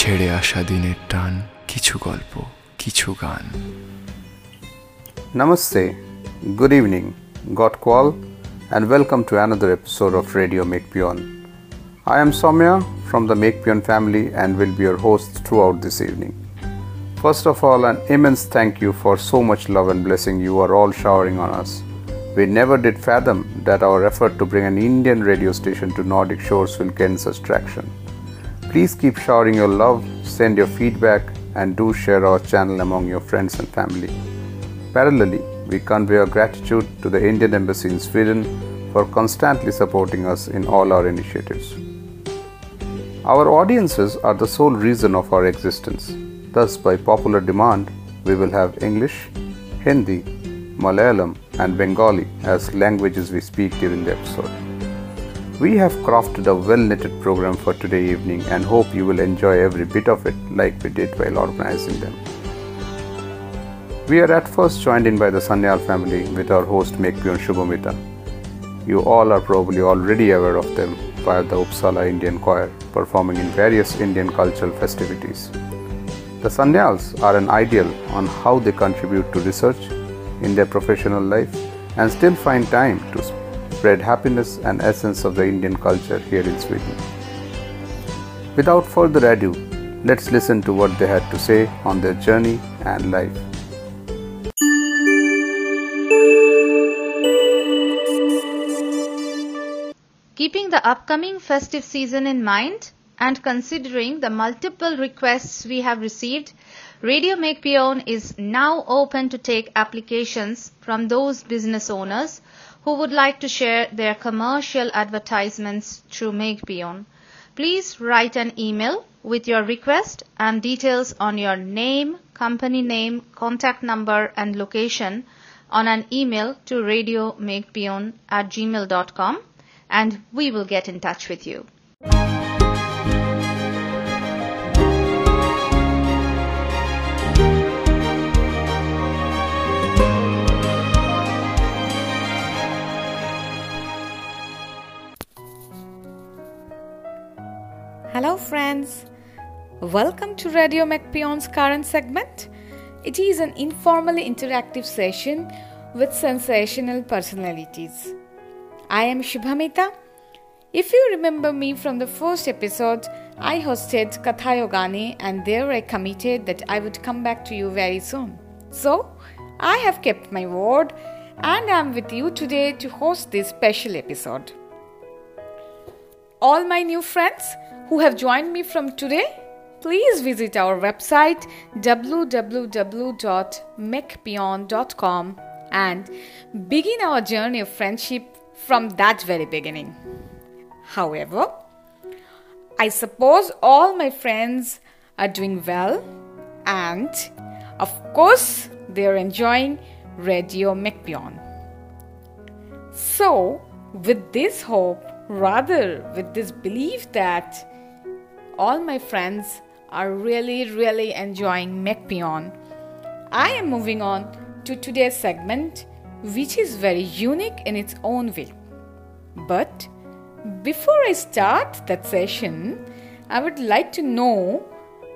ছেড়ে আসা দিনের টান কিছু গল্প কিছু গান Namaste, good evening, God Kwal, and welcome to another episode of Radio Make Pion. I am Soumya from the Make Pion family and will be your host throughout this evening. First of all, an immense thank you for so much love and blessing you are all showering on us. We never did fathom that our effort to bring an Indian radio station to Nordic shores will gain such traction. Please keep showering your love, send your feedback, and do share our channel among your friends and family. Parallelly, we convey our gratitude to the Indian Embassy in Sweden for constantly supporting us in all our initiatives. Our audiences are the sole reason of our existence. Thus, by popular demand, we will have English, Hindi, Malayalam, and Bengali as languages we speak during the episode. We have crafted a well knitted program for today evening and hope you will enjoy every bit of it like we did while organizing them. We are at first joined in by the Sanyal family with our host Mekpion Shubhamita. You all are probably already aware of them via the Uppsala Indian Choir performing in various Indian cultural festivities. The Sanyals are an ideal on how they contribute to research in their professional life and still find time to spread happiness and essence of the Indian culture here in Sweden. Without further ado, let's listen to what they had to say on their journey and life. Keeping the upcoming festive season in mind and considering the multiple requests we have received, Radio Make Beyond is now open to take applications from those business owners who would like to share their commercial advertisements through Make Beyond. Please write an email with your request and details on your name, company name, contact number, and location on an email to radiomakebeyond at gmail.com and we will get in touch with you. Hello, friends. Welcome to Radio MacPion's current segment. It is an informally interactive session with sensational personalities. I am Shubhamita. If you remember me from the first episode, I hosted Katha Yogani and there I committed that I would come back to you very soon. So, I have kept my word and I am with you today to host this special episode. All my new friends who have joined me from today, please visit our website www.mecbeyond.com and begin our journey of friendship from that very beginning. However, I suppose all my friends are doing well and, of course, they are enjoying Radio McPion. So, with this hope, rather with this belief that all my friends are really, really enjoying McPion, I am moving on to today's segment, which is very unique in its own way. But before I start that session, I would like to know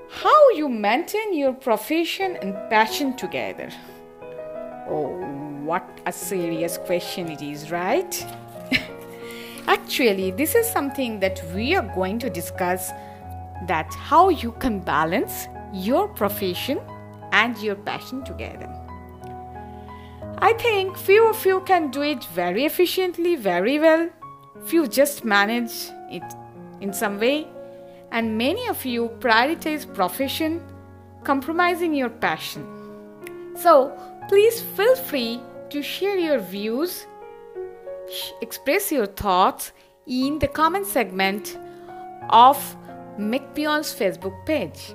how you maintain your profession and passion together. Oh, what a serious question it is, right? Actually, this is something that we are going to discuss that how you can balance your profession and your passion together. I think few of you can do it very efficiently, very well. Few just manage it in some way, and many of you prioritize profession, compromising your passion. So, please feel free to share your views, express your thoughts in the comment segment of McPion's Facebook page.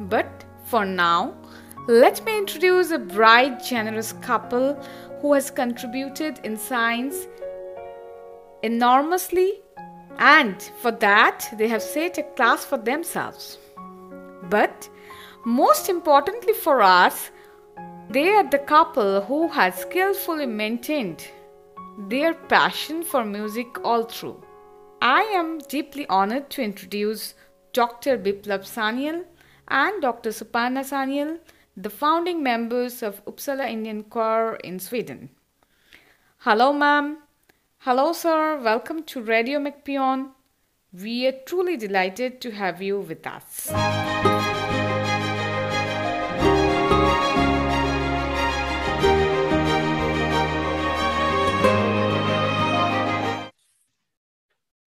But for now, let me introduce a bright, generous couple who has contributed in science enormously, and for that, they have set a class for themselves. But most importantly for us, they are the couple who has skillfully maintained their passion for music all through. I am deeply honored to introduce Dr. Biplab Sanyal and Dr. Suparna Sanyal, the founding members of Uppsala Indian Choir in Sweden. Hello, ma'am. Hello, sir. Welcome to Radio McPeon. We are truly delighted to have you with us.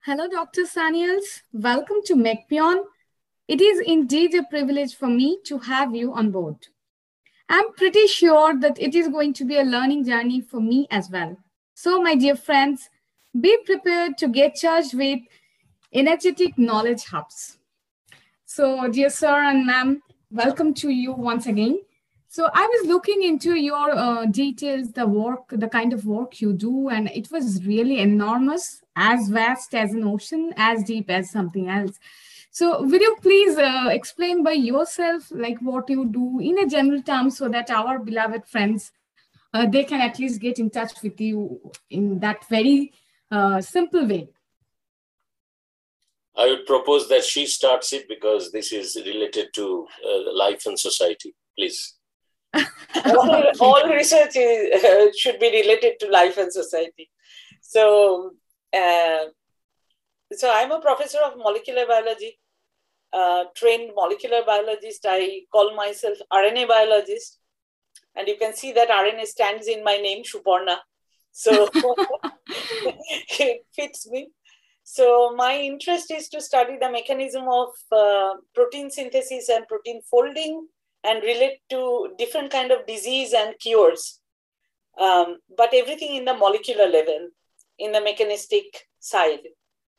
Hello, Dr. Sanyals. Welcome to McPeon. It is indeed a privilege for me to have you on board. I'm pretty sure that it is going to be a learning journey for me as well. So, my dear friends, be prepared to get charged with energetic knowledge hubs. So, dear sir and ma'am, welcome to you once again. So, I was looking into your uh, details, the work, the kind of work you do, and it was really enormous, as vast as an ocean, as deep as something else. So, will you please uh, explain by yourself, like what you do in a general term, so that our beloved friends uh, they can at least get in touch with you in that very uh, simple way. I would propose that she starts it because this is related to uh, life and society. Please. all, all, research is, uh, should be related to life and society. So, uh, so I'm a professor of molecular biology, uh, trained molecular biologist. I call myself RNA biologist and you can see that RNA stands in my name, Suparna. So it fits me. So my interest is to study the mechanism of uh, protein synthesis and protein folding and relate to different kind of disease and cures. Um, but everything in the molecular level, in the mechanistic side.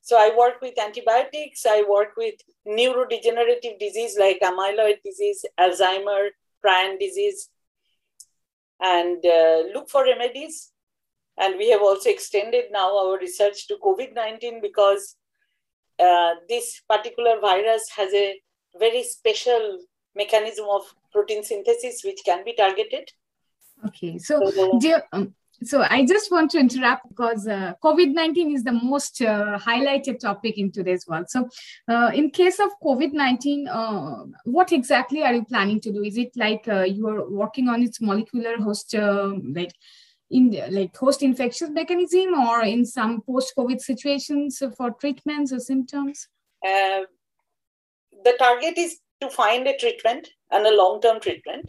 So I work with antibiotics, I work with neurodegenerative disease like amyloid disease, Alzheimer, prion disease, and uh, look for remedies. And we have also extended now our research to COVID 19 because uh, this particular virus has a very special mechanism of protein synthesis which can be targeted. Okay, so, so dear, um, so I just want to interrupt because uh, COVID 19 is the most uh, highlighted topic in today's world. So, uh, in case of COVID 19, uh, what exactly are you planning to do? Is it like uh, you are working on its molecular host, uh, like in like host infectious mechanism, or in some post COVID situations for treatments or symptoms? the target is to find a treatment and a long term treatment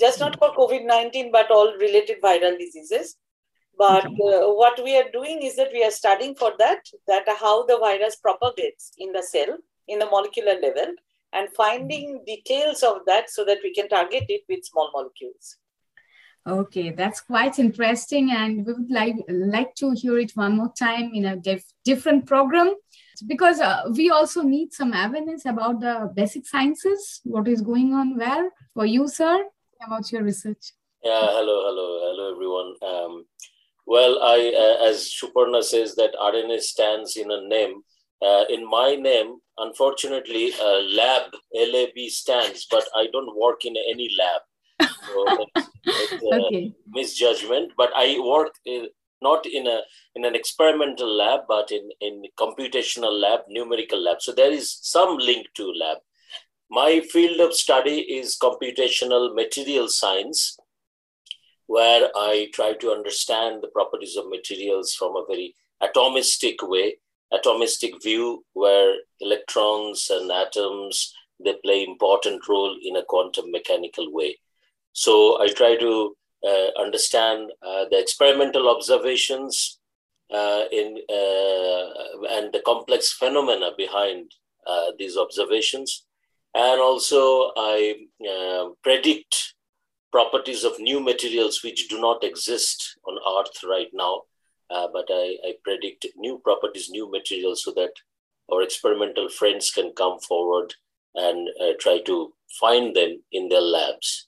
just not for COVID 19, but all related viral diseases. But uh, what we are doing is that we are studying for that, that how the virus propagates in the cell, in the molecular level, and finding details of that so that we can target it with small molecules. Okay, that's quite interesting, and we would like like to hear it one more time in a diff- different program because uh, we also need some awareness about the basic sciences, what is going on where for you, sir, about your research. Yeah, hello, hello, hello, everyone. Um, well, I, uh, as Suparna says, that RNA stands in a name. Uh, in my name, unfortunately, uh, lab, LAB stands, but I don't work in any lab. So it's, it's okay. misjudgment. But I work in, not in a in an experimental lab, but in in computational lab, numerical lab. So there is some link to lab. My field of study is computational material science, where I try to understand the properties of materials from a very atomistic way, atomistic view, where electrons and atoms they play important role in a quantum mechanical way. So I try to uh, understand uh, the experimental observations uh, in uh, and the complex phenomena behind uh, these observations, and also I uh, predict properties of new materials which do not exist on Earth right now. Uh, but I, I, predict new properties, new materials, so that our experimental friends can come forward and uh, try to find them in their labs.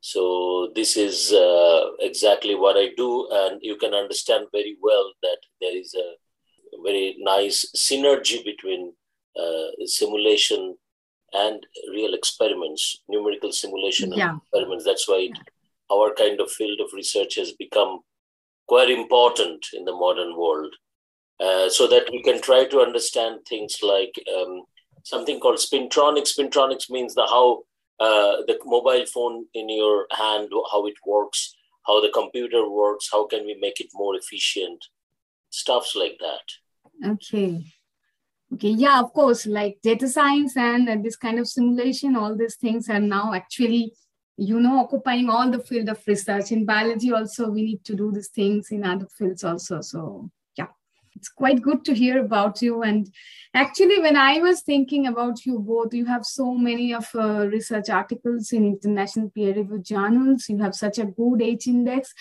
So this is uh, exactly what I do, and you can understand very well that there is a very nice synergy between uh, simulation and real experiments, numerical simulation yeah. experiments. That's why yeah. our kind of field of research has become quite important in the modern world. Uh, so that we can try to understand things like um, something called spintronics. Spintronics means the how uh, the mobile phone in your hand, how it works, how the computer works, how can we make it more efficient, stuffs like that. Okay. Okay, yeah, of course, like data science and this kind of simulation, all these things are now actually, you know, occupying all the field of research. In biology, also, we need to do these things in other fields also. So, yeah, it's quite good to hear about you. And actually, when I was thinking about you both, you have so many of uh, research articles in international peer-reviewed journals. You have such a good H index.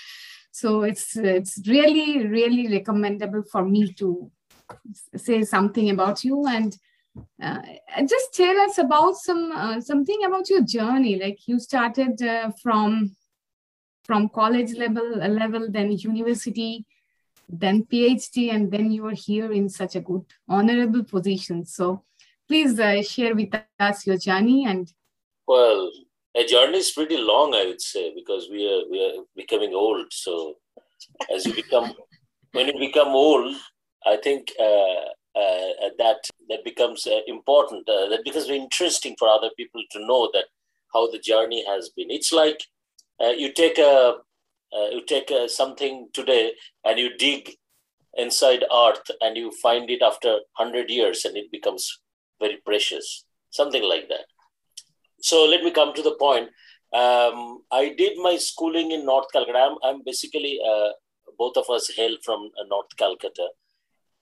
So it's it's really really recommendable for me to say something about you and uh, just tell us about some uh, something about your journey. Like you started uh, from from college level level then university then phd and then you are here in such a good honorable position. So please uh, share with us your journey and well a journey is pretty long i would say because we are we are becoming old. So as you become when you become old I think uh, uh, that that becomes uh, important. that becomes interesting for other people to know that how the journey has been. It's like you take a you take something today and you dig inside earth and you find it after 100 years and it becomes very precious something like that so let me come to the point um, i did my schooling in north calcutta i'm, I'm basically uh, both of us hail from uh, north calcutta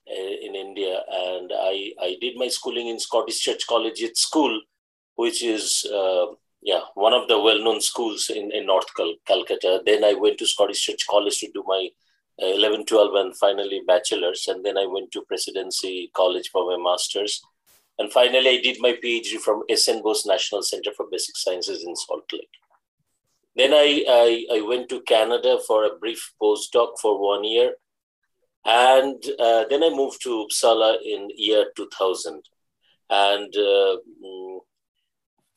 in India, and I, I did my schooling in Scottish Church Collegiate School, which is uh, yeah one of the well-known schools in, in North Cal- Calcutta. Then I went to Scottish Church College to do my uh, 11, 12, and finally bachelor's, and then I went to Presidency College for my master's. And finally, I did my PhD from SN Bose National Center for Basic Sciences in Salt Lake. Then I, I, I went to Canada for a brief postdoc for one year and uh, then I moved to Uppsala in year 2000. And uh, mm,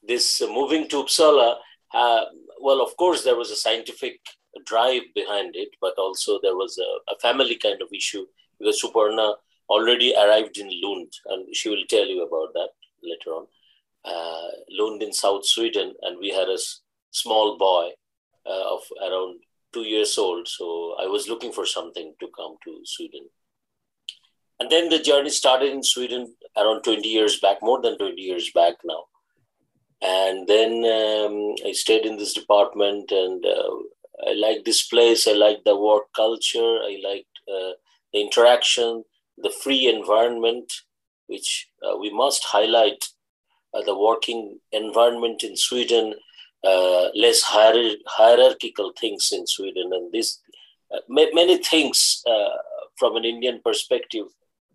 this moving to Uppsala, uh, well, of course, there was a scientific drive behind it, but also there was a, a family kind of issue because Suparna already arrived in Lund, and she will tell you about that later on. Uh, Lund in South Sweden, and we had a s- small boy uh, of around two years old. So I was looking for something to come to Sweden. And then the journey started in Sweden around 20 years back, more than 20 years back now. And then um, I stayed in this department and uh, I liked this place. I liked the work culture. I liked uh, the interaction, the free environment, which uh, we must highlight uh, the working environment in Sweden uh, less hier- hierarchical things in Sweden, and this uh, many things uh, from an Indian perspective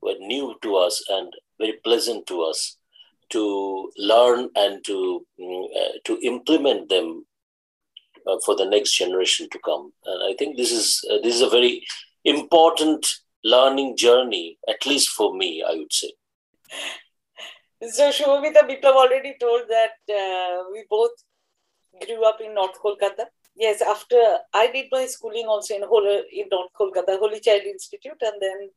were new to us and very pleasant to us to learn and to mm, uh, to implement them uh, for the next generation to come. And I think this is this is a very important learning journey, at least for me, I would say. So Shubhamita Biplav already told that uh, we both grew up in North Kolkata. Yes, after I did my schooling also in, Holy, in North Kolkata, Holy Child Institute, and then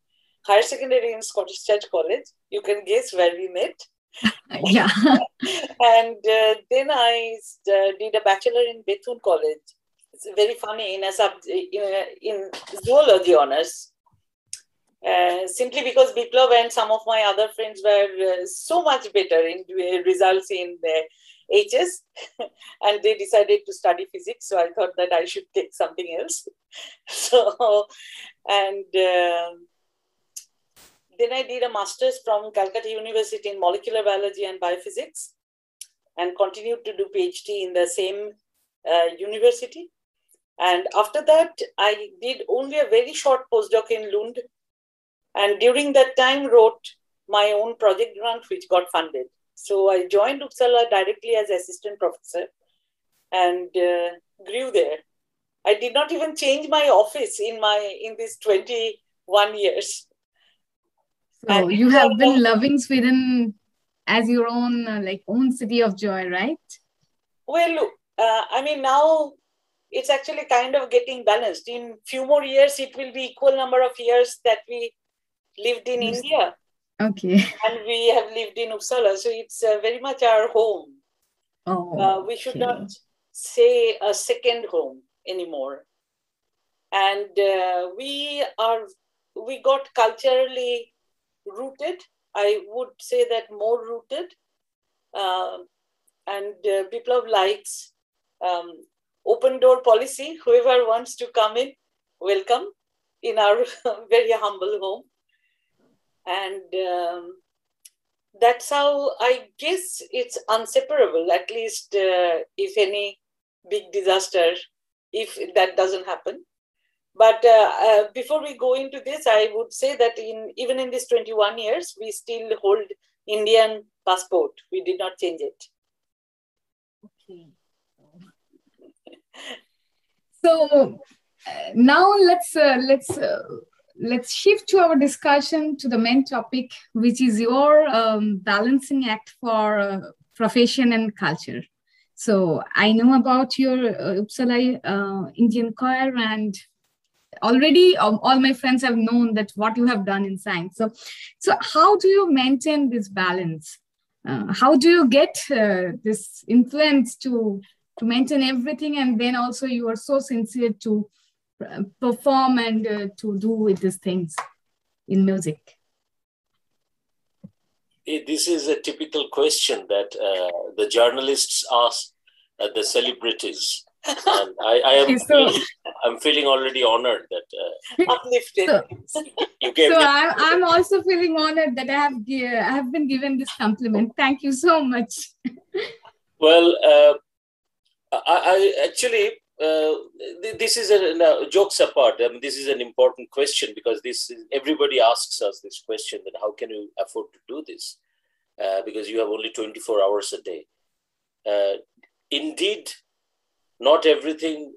higher secondary in Scottish Church College. You can guess where we met. yeah. and uh, then I uh, did a bachelor in Bethune College. It's very funny in a sub in, a, in zoology honors. Uh, simply because Biplav and some of my other friends were uh, so much better in results in the HS and they decided to study physics. So I thought that I should take something else. so, and uh, then I did a master's from Calcutta University in molecular biology and biophysics and continued to do PhD in the same uh, university. And after that, I did only a very short postdoc in Lund. And during that time, wrote my own project grant, which got funded. So I joined Uppsala directly as assistant professor and uh, grew there. I did not even change my office in my in these 21 years. So and you have been loving Sweden as your own uh, like own city of joy, right? Well, uh, I mean now it's actually kind of getting balanced. In few more years, it will be equal number of years that we lived in yes. India. Okay. And we have lived in Uppsala, so it's uh, very much our home. Oh. Uh, we should okay. not say a second home anymore. And uh, we are, we got culturally rooted. I would say that more rooted. Um and uh, Biplav likes um, open door policy. Whoever wants to come in, welcome in our very humble home. And um, that's how I guess it's inseparable, at least uh, if any big disaster, if that doesn't happen. But uh, uh, before we go into this, I would say that in even in these 21 years, we still hold Indian passport. We did not change it. Okay. So uh, now let's uh, let's uh, let's shift to our discussion to the main topic, which is your um, balancing act for uh, profession and culture. So I know about your uh, Uppsala uh, Indian choir, and already um, all my friends have known that what you have done in science. So, so how do you maintain this balance? Uh, how do you get uh, this influence to to maintain everything, and then also you are so sincere to perform and uh, to do with these things in music? This is a typical question that uh, the journalists ask uh, the celebrities. And I, I am so- feeling, I'm feeling already honored that uh, Uplifted. So, you gave so I'm, I'm also feeling honored that I have gi- I have been given this compliment. Thank you so much. Well, uh, I, I actually, uh, th- this is a no, jokes apart. I mean, this is an important question because this is, everybody asks us this question: that how can you afford to do this? Uh, because you have only 24 hours a day. Uh, indeed, not everything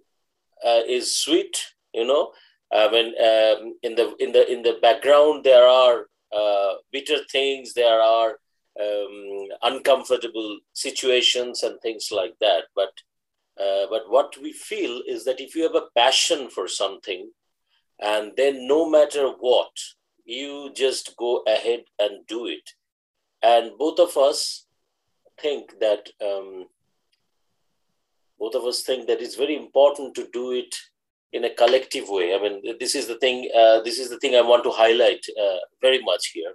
uh, is sweet. You know, uh, when um, in the in the in the background there are uh, bitter things, there are um, uncomfortable situations and things like that. But uh, but what we feel is that if you have a passion for something, and then no matter what, you just go ahead and do it. And both of us think that um, both of us think that it's very important to do it in a collective way. I mean, this is the thing. Uh, this is the thing I want to highlight uh, very much here.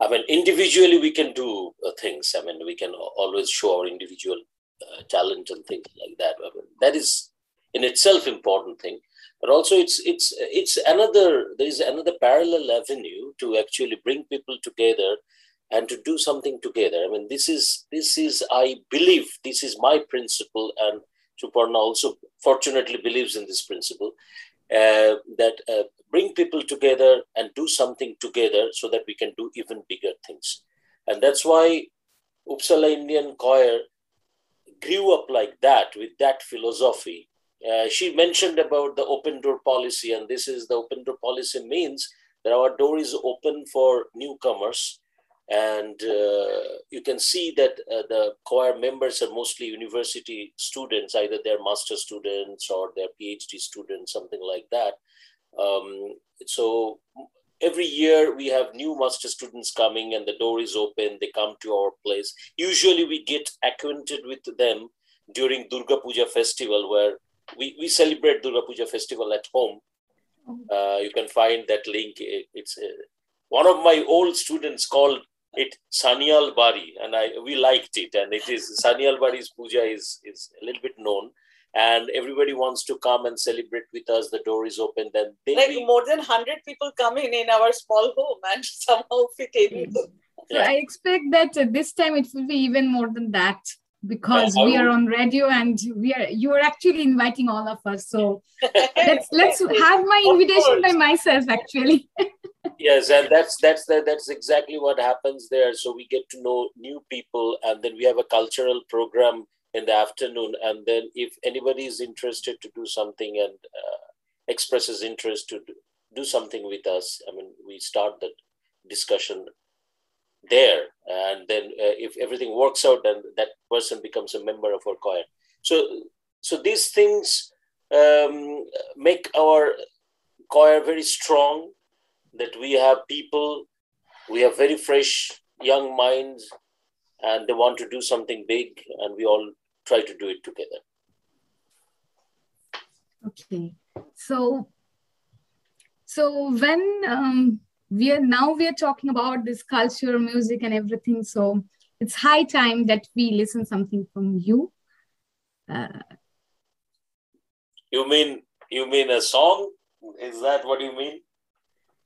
I mean, individually we can do uh, things. I mean, we can always show our individual uh, talent and things like that. I mean, that is in itself important thing. But also, it's it's it's another. There is another parallel avenue to actually bring people together and to do something together. I mean, this is this is I believe this is my principle, and Suparna also fortunately believes in this principle uh, that uh, bring people together and do something together so that we can do even bigger things. And that's why Uppsala Indian Choir grew up like that with that philosophy. Uh, she mentioned about the open door policy, and this is the open door policy means that our door is open for newcomers. And uh, you can see that uh, the choir members are mostly university students, either they're master students or they're PhD students, something like that. Um, so every year we have new master students coming and the door is open they come to our place. Usually we get acquainted with them during durga puja festival where we, we celebrate durga puja festival at home. Uh, you can find that link. It- it's uh, one of my old students called it sanyal bari and i we liked it and it is sanyal bari's puja is is a little bit known and everybody wants to come and celebrate with us the door is open then they like we- more than 100 people come in in our small home and somehow fit in. So Yeah. I expect that uh, this time it will be even more than that because I we are on radio and we are you are actually inviting all of us. So let's let's have my invitation by myself actually. yes and that's that's the, that's exactly what happens there so we get to know new people and then we have a cultural program in the afternoon and then if anybody is interested to do something and uh, expresses interest to do, something with us i mean we start the discussion there and then uh, if everything works out then that person becomes a member of our choir. So so these things um, make our choir very strong that we have people we have very fresh young minds and they want to do something big and we all try to do it together. Okay. So so when um, we are now we are talking about this culture music and everything so it's high time that we listen something from you. Uh, you mean you mean a song? Is that what you mean?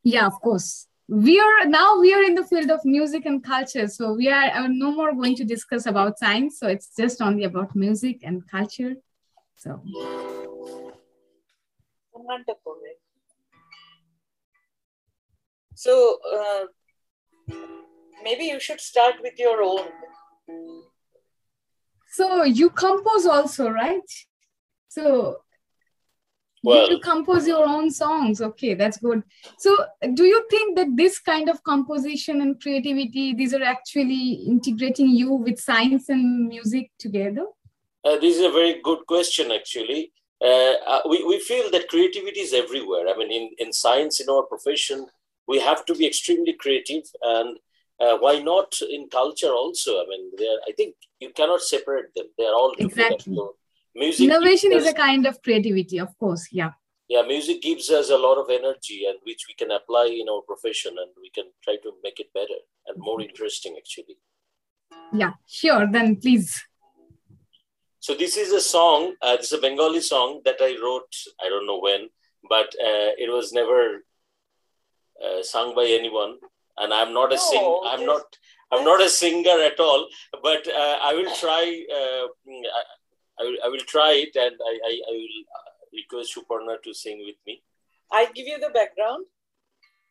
Yeah of course we are now we are in the field of music and culture so we are uh, no more going to discuss about science so it's just only about music and culture so. Wonderful. So uh, maybe you should start with your own. So you compose also right? So well you compose your own songs? Okay that's good. So do you think that this kind of composition and creativity these are actually integrating you with science and music together? Uh, this is a very good question actually. Uh, uh, we, we feel that creativity is everywhere. I mean in, in science in our profession we have to be extremely creative. And uh, why not in culture also? I mean i think you cannot separate them. They are all Exactly. together. So music innovation gives is a kind of creativity of course yeah. Yeah music gives us a lot of energy and which we can apply in our profession and we can try to make it better and more interesting actually. Yeah sure then please. So this is a song uh, this is a bengali song that i wrote i don't know when but uh, it was never uh, sung by anyone. And i'm not a sing i'm not i'm not a singer at all but uh, i will try uh, I, will, I will try it and i, I, I will uh, request Suparna to sing with me I give you the background.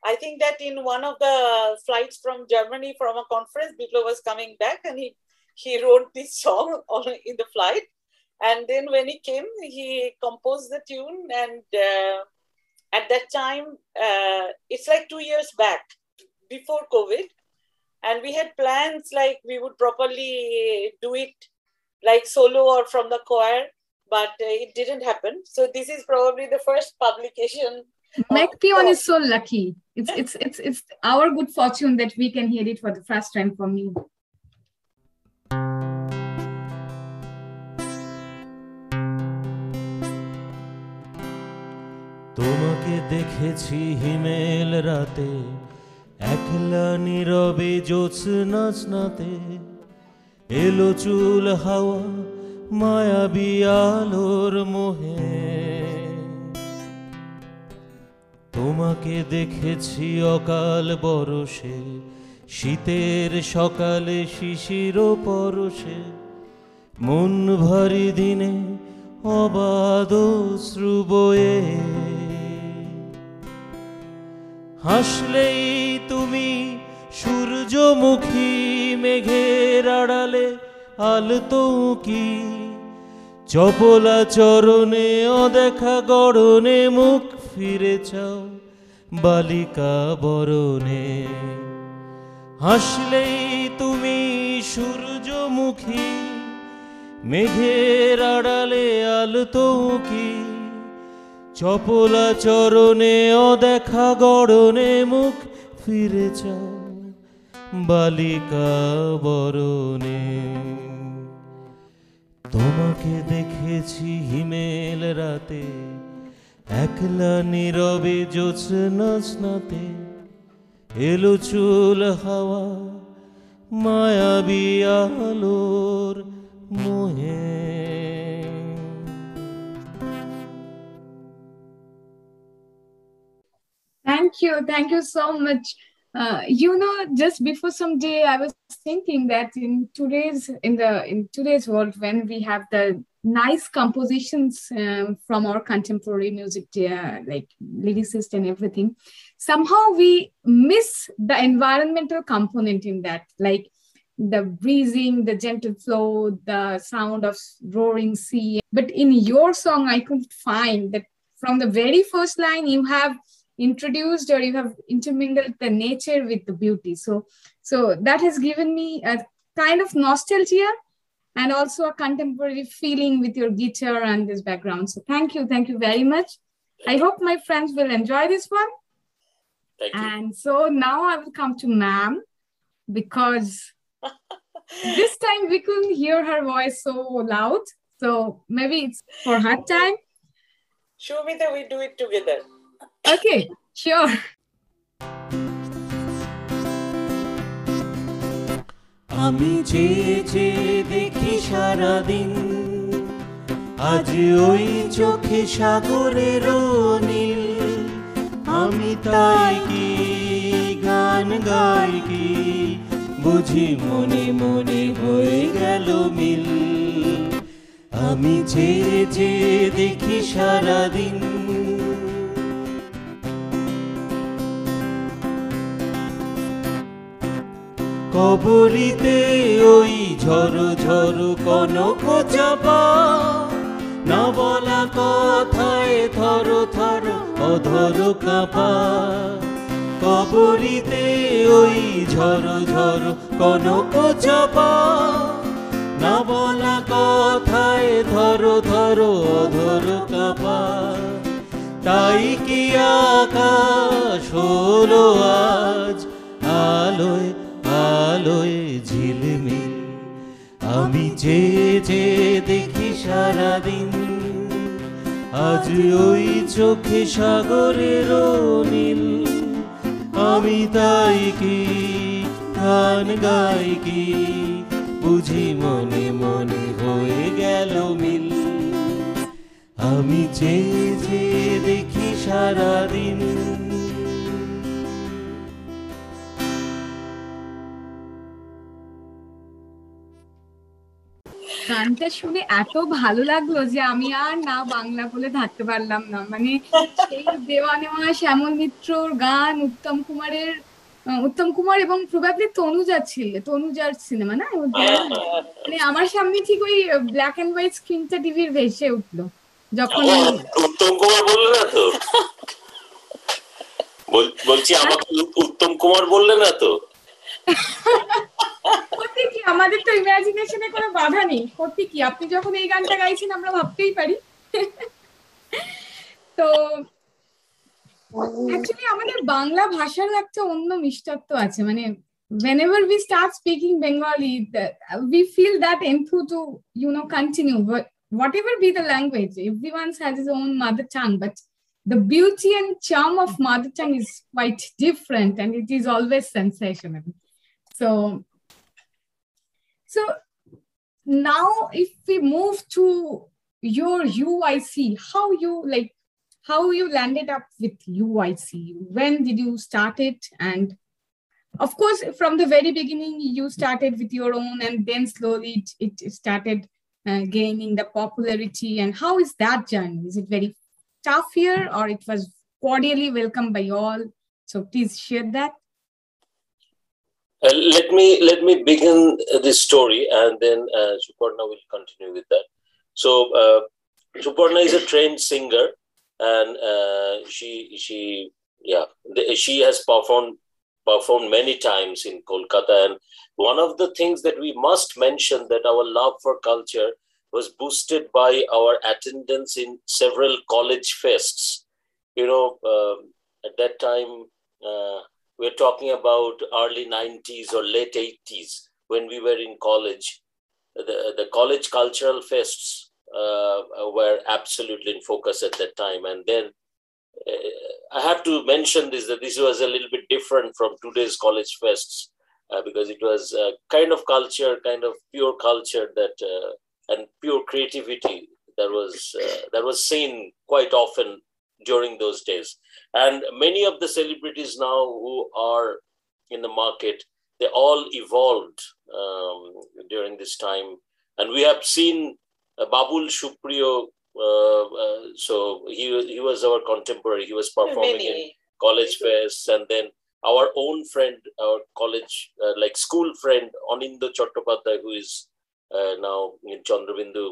I think that in one of the flights from Germany from a conference, Biplo was coming back and he, he wrote this song on, in the flight. And then when he came, he composed the tune. And uh, at that time, uh, it's like two years back before COVID. And we had plans like we would properly do it like solo or from the choir, but uh, it didn't happen. So this is probably the first publication Macpion is so lucky it's it's it's it's our good fortune that we can hear it for the first time from you তোমাকে দেখেছি হিমেল রাতে একলা নীরবে জ্যোৎস্না স্নাতে এলো চুল হাওয়া মায়াবী আলোর মোহে। তোমাকে দেখেছি অকাল বরসে শীতের সকালে শিশির পরশে। মন ভারী দিনে অবাধ শ্রুবয়ে হাসলেই তুমি সূর্যমুখী মেঘের আড়ালে আলতো কি চপলা চরণে অদেখা গড়নে মুখ ফিরে চাও বালিকা বরণে। হাসলেই তুমি সূর্যমুখী, মেঘের আড়ালে আলতো কি চপলা চরণে অদেখা গড়নে মুখ ফিরে চাও বালিকা বরণে তোমাকে দেখেছি হিমেল রাতে, একলা নীরবে জ্যোৎস্না স্নাতে এলো চুল হাওয়া, মায়াবী আলোর মোহে Thank you. Thank you so much. Uh, you know, just before some day, I was thinking that in today's in the in today's world, when we have the nice compositions um, from our contemporary music, uh, like lyricist and everything, somehow we miss the environmental component in that, like the breezing, the gentle flow, the sound of roaring sea. But in your song, I could find that from the very first line, you have introduced or you have intermingled the nature with the beauty so so that has given me a kind of nostalgia and also a contemporary feeling with your guitar and this background so thank you thank you very much i hope my friends will enjoy this one Thank you. And so now I will come to ma'am because this time we couldn't hear her voice so loud. So maybe it's for her time. Show me that we do it together. Okay, sure. আমি যে যে দেখি সারাদিন। আজ ওই চোখে সাগরের নীল। আমি তাই কি গান গাই কি? বুঝি মনে মনে হয়ে গেল মিল। আমি যে যে দেখি সারাদিন। কবরিতে ওই ঝড়ো ঝড়ো কনক চাপা। না বলা কথায় থরো থরো অধর কাপা। কবরিতে ওই ঝড়ো ঝড়ো কনক চাপা। না বলা কথায় ধরো ধরো অধর কাপা। তাই কি আকাশ হলো আজ? আলোয় আলোয় ঝিলমিল, আমি যে যে দেখি সারাদিন, আজ ওই চোখে সাগরের নীল আমি তাই কি গান গাই কি বুঝি মনে মনে হয়ে গেল মিল। আমি যে যে দেখি সারাদিন গানটা শুনে এত ভালো লাগল যে আমি আর না বাংলা বলে থাকতে পারলাম না। মানে সেই দেওয়া নেওয়া শ্যামল মিত্রর গান উত্তম কুমারের উত্তম কুমার এবং প্রবাবলি তনুজা ছিল তনুজার সিনেমা না? মানে আমার সামনে ঠিক ওই ব্ল্যাক এন্ড হোয়াইট স্ক্রিনটা টিভির ভেসে উঠল যখন উত্তম কুমার বললে না তো? বলছি আমাকে উত্তম কুমার বললে না তো? করতে কি আমাদের তো ইমাজিনেশনে কোনো বাধা নেই করতে কি আপনি যখন এই গানটা গাইছেন আমরা ভাবতেই পারি তো অ্যাকচুয়ালি আমাদের বাংলা ভাষারও একটা অন্য মিষ্টত্ব আছে মানে whenever we start speaking bengali we feel that enthu to you know continue whatever be the language everyone has his own mother tongue but the beauty and charm of mother tongue is quite different and it is always sensational so so now if we move to your UIC, how you like how you landed up with UIC? When did you start it? And of course, from the very beginning, you started with your own, and then slowly it, it started uh, gaining the popularity. And how is that journey? Is it very tough here, or it was cordially welcomed by all? So please share that. Uh, let me let me begin uh, this story, and then uh, Suparna will continue with that. So uh, Suparna is a trained singer, and uh, she she yeah she has performed performed many times in Kolkata, and one of the things that we must mention that our love for culture was boosted by our attendance in several college fests. You know, um, at that time. Uh, we're talking about early 90s or late 80s when we were in college. The, the college cultural fests uh, were absolutely in focus at that time. And then uh, i have to mention this that this was a little bit different from today's college fests uh, because it was kind of culture kind of pure culture that uh, and pure creativity that was uh, that was seen quite often during those days. And many of the celebrities now who are in the market, they all evolved um, during this time. And we have seen uh, Babul Supriyo. Uh, uh, so he, he was our contemporary. He was performing in college fests. And then our own friend, our college, uh, like school friend, Anindo Chattopadhyay, who is uh, now in Chandrabindu.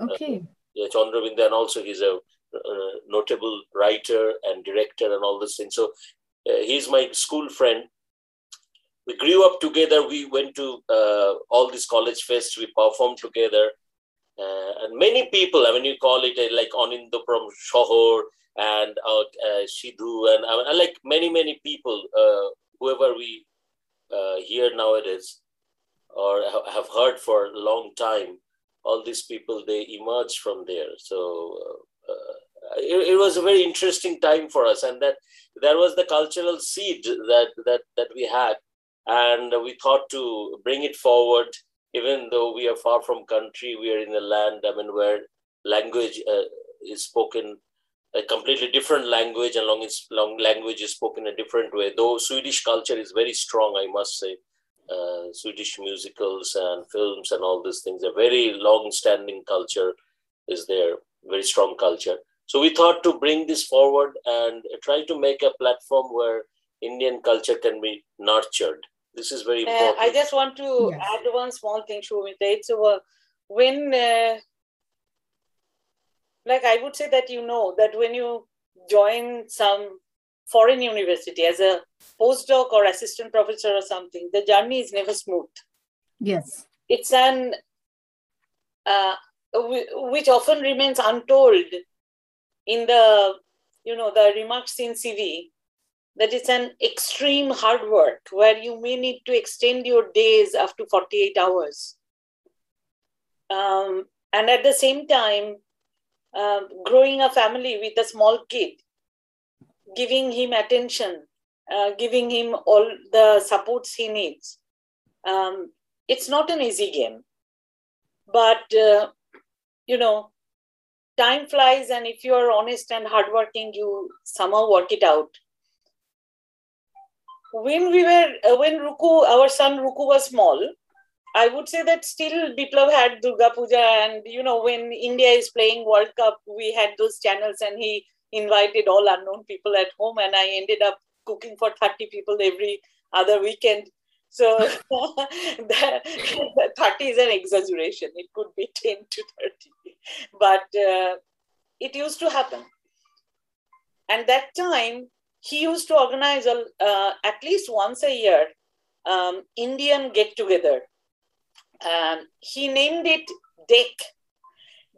uh, Okay. yeah, Chandrabindu, and also he's a uh, notable writer and director and all these things. So uh, he's my school friend. We grew up together. We went to uh, all these college fests. We performed together. uh, and many people, I mean, you call it uh, like Anindapram Shohor and uh, Shidhu, and uh, like many, many people, uh, whoever we uh, hear nowadays or ha- have heard for a long time, all these people, they emerge from there. So it, it was a very interesting time for us. And that there was the cultural seed that, that, that we had. And we thought to bring it forward even though we are far from country, we are in a land, I mean, where language uh, is spoken a completely different language and long, long language is spoken a different way. Though Swedish culture is very strong, I must say. Uh, Swedish musicals and films and all these things, a very long-standing culture is there, very strong culture. So we thought to bring this forward and try to make a platform where Indian culture can be nurtured this is very important. Uh, I just want to yes. add one small thing, Shumita. It's uh, when, uh, like I would say that you know that when you join some foreign university as a postdoc or assistant professor or something, the journey is never smooth. Yes. It's an, uh, which often remains untold in the, you know, the remarks in CV that it's an extreme hard work where you may need to extend your days up to 48 hours. Um, and at the same time, um, growing a family with a small kid, giving him attention, uh, giving him all the supports he needs. Um, it's not an easy game. But, uh, you know, time flies, and if you are honest and hardworking, you somehow work it out when we were uh, when Ruku, our son Ruku was small, I would say that still Biplav had Durga Puja, and you know when India is playing World Cup, we had those channels, and he invited all unknown people at home, and I ended up cooking for thirty people every other weekend. So the, the 30 is an exaggeration. It could be 10 to 30. But uh, it used to happen. And that time, he used to organize uh, at least once a year um, Indian get together. Um, he named it DEC,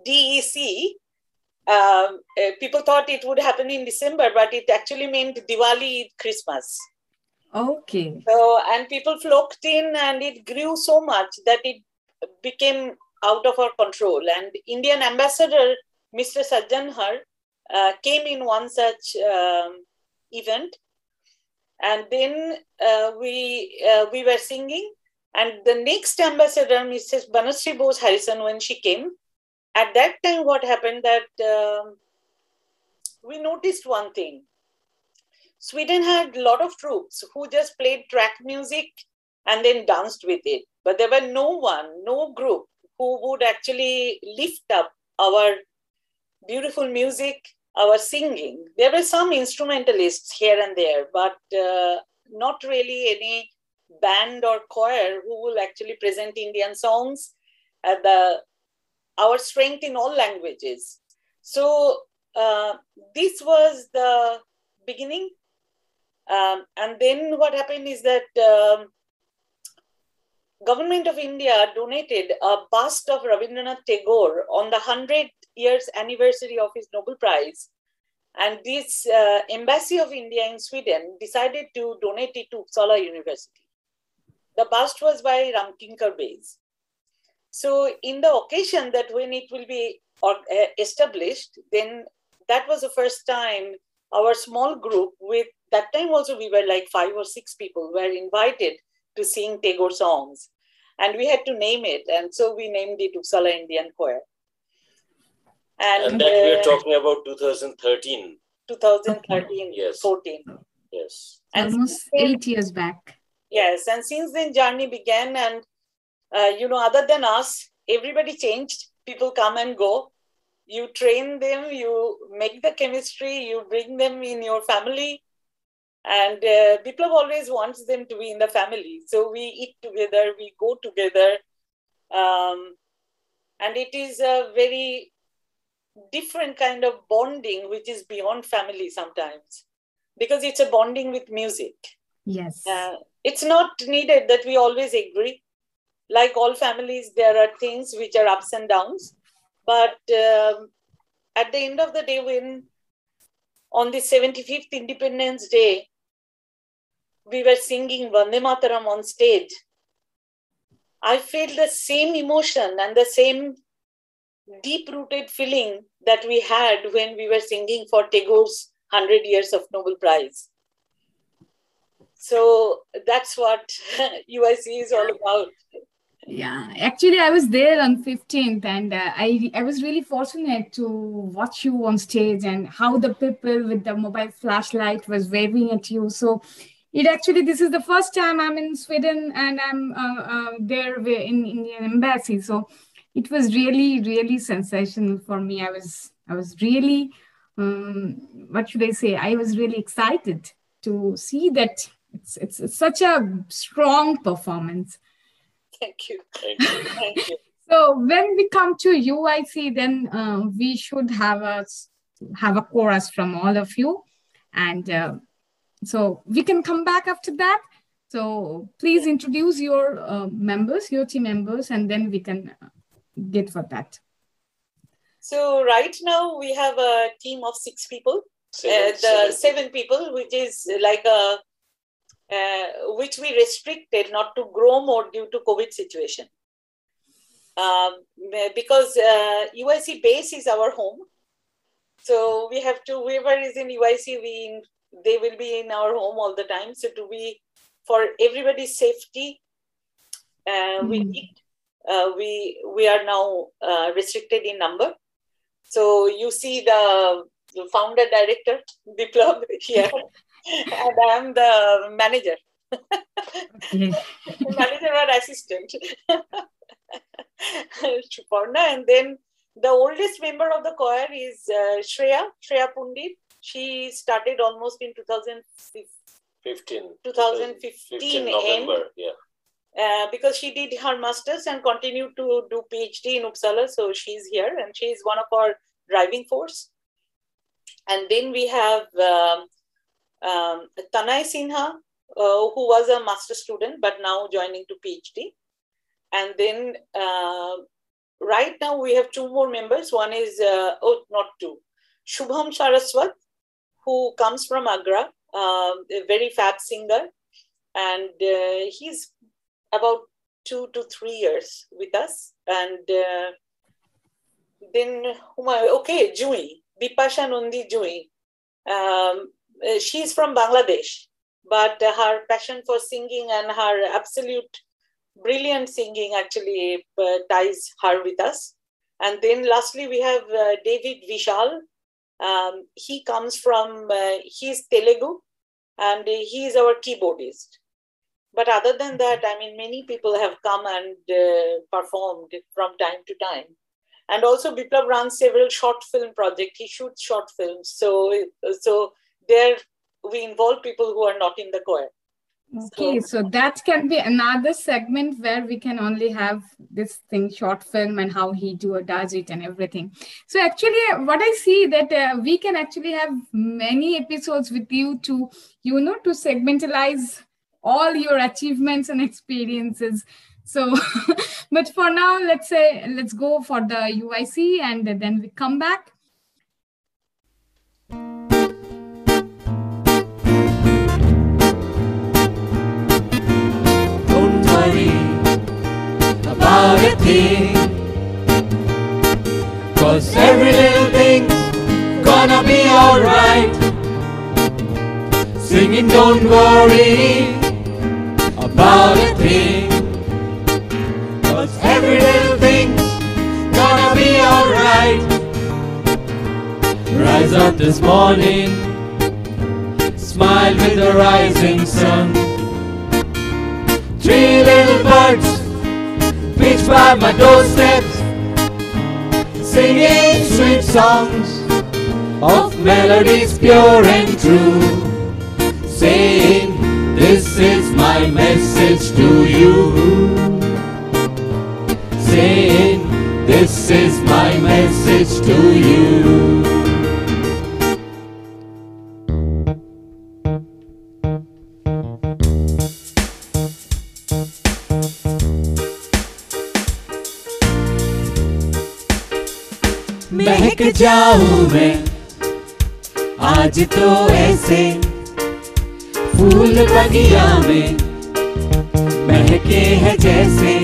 D-E-C. Um, uh, people thought it would happen in December, but it actually meant Diwali, Christmas. Okay. So, and people flocked in, and it grew so much that it became out of our control. And Indian ambassador, Mr. Sajjanhar, uh, came in one such um, event and then uh, we uh, we were singing and the next ambassador mrs banashri bose harrison when she came at that time what happened that um, we noticed one thing sweden had a lot of troops who just played track music and then danced with it but there were no one no group who would actually lift up our beautiful music our singing. There were some instrumentalists here and there, but uh, not really any band or choir who will actually present Indian songs at the our strength in all languages. So uh, this was the beginning. Um, and then what happened is that um, government of India donated a bust of Rabindranath Tagore on the 100 years anniversary of his Nobel Prize. And this uh, embassy of India in Sweden decided to donate it to Uppsala University. The bust was by Ramkinkar Baij. So in the occasion that when it will be uh, established, then that was the first time our small group with that time also we were like five or six people were invited to sing Tagore songs. And we had to name it. And so we named it Uppsala Indian Choir. And, and that uh, we are talking about 2013. 2013, yes. 14. Yes. And Almost eight years back. Yes. And since then, journey began. And, uh, you know, other than us, everybody changed. People come and go. You train them, you make the chemistry, you bring them in your family. And uh, Biplav always wants them to be in the family. So we eat together, we go together. Um, and it is a very different kind of bonding which is beyond family sometimes. Because it's a bonding with music. Yes. Uh, it's not needed that we always agree. Like all families there are things which are ups and downs. But um, at the end of the day, when on the 75th Independence Day, we were singing Vande Mataram on stage, I felt the same emotion and the same deep rooted feeling that we had when we were singing for Tagore's 100 Years of Nobel Prize. So that's what UIC is all about. Yeah, actually, I was there on 15th, and uh, I I was really fortunate to watch you on stage and how the people with the mobile flashlight was waving at you. So it actually this is the first time I'm in Sweden and I'm uh, uh, there in Indian embassy. So it was really really sensational for me. I was I was really um, what should I say? I was really excited to see that it's, it's, it's such a strong performance. Thank you. Thank you. Thank you. so when we come to UIC, then uh, we should have a have a chorus from all of you, and uh, so we can come back after that. So please introduce your uh, members, your team members, and then we can get for that. So right now we have a team of six people. Seven, uh, the seven. seven people, which is like a uh, which we restricted not to grow more due to COVID situation. Um, because uh, UIC base is our home. So we have to, whoever is in UIC, we, they will be in our home all the time. So to be, for everybody's safety, uh, mm. we, uh, we, we are now uh, restricted in number. So you see the, the founder director, Biplab here. and I'm the manager. manager or assistant. Chuparna. And then the oldest member of the choir is uh, Shreya, Shreya Pundit. She started almost in 2015. 2015 November, end, yeah. Uh, because she did her master's and continued to do PhD in Uppsala. So she's here and she's one of our driving force. And then we have um, um, Tanay Sinha, uh, who was a master student but now joining to PhD. And then uh, right now we have two more members. One is, uh, oh, not two, Shubham Saraswat, who comes from Agra, um, a very fab singer. And uh, he's about two to three years with us. And uh, then, okay, Jui, Bipasha Nundi Jui. Um, uh, she's from Bangladesh, but her passion for singing and her absolute brilliant singing actually uh, ties her with us. And then lastly, we have uh, David Vishal. Um, he comes from, uh, he's Telugu and he is our keyboardist. But other than that, I mean, many people have come and uh, performed from time to time. And also, Biplab runs several short film projects. He shoots short films. So, so there we involve people who are not in the choir. Okay, so, so, that can be another segment where we can only have this thing short film and how he do or does it and everything. So actually, what I see that uh, we can actually have many episodes with you to you know to segmentalize all your achievements and experiences. So, but for now, let's say let's go for the UIC and then we come back a. Cause every little thing's gonna be alright. Singing, don't worry about a thing. Cause every little thing's gonna be alright. Rise up this morning, smile with the rising sun. Three little birds by my doorsteps, singing sweet songs of melodies pure and true, saying, This is my message to you. Saying, This is my message to you. जाऊँ मैं। आज तो ऐसे फूल बगिया में महके है जैसे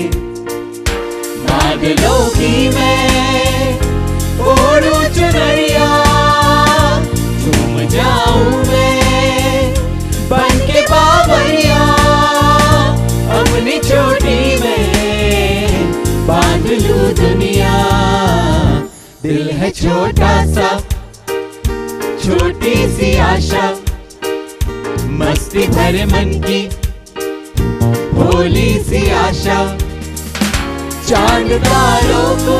बादलों की मैं। ओढ़ू चुनरिया दिल है छोटा सा, छोटी सी आशा। मस्ती भरे मन की, भोली सी आशा। चाँद तारों को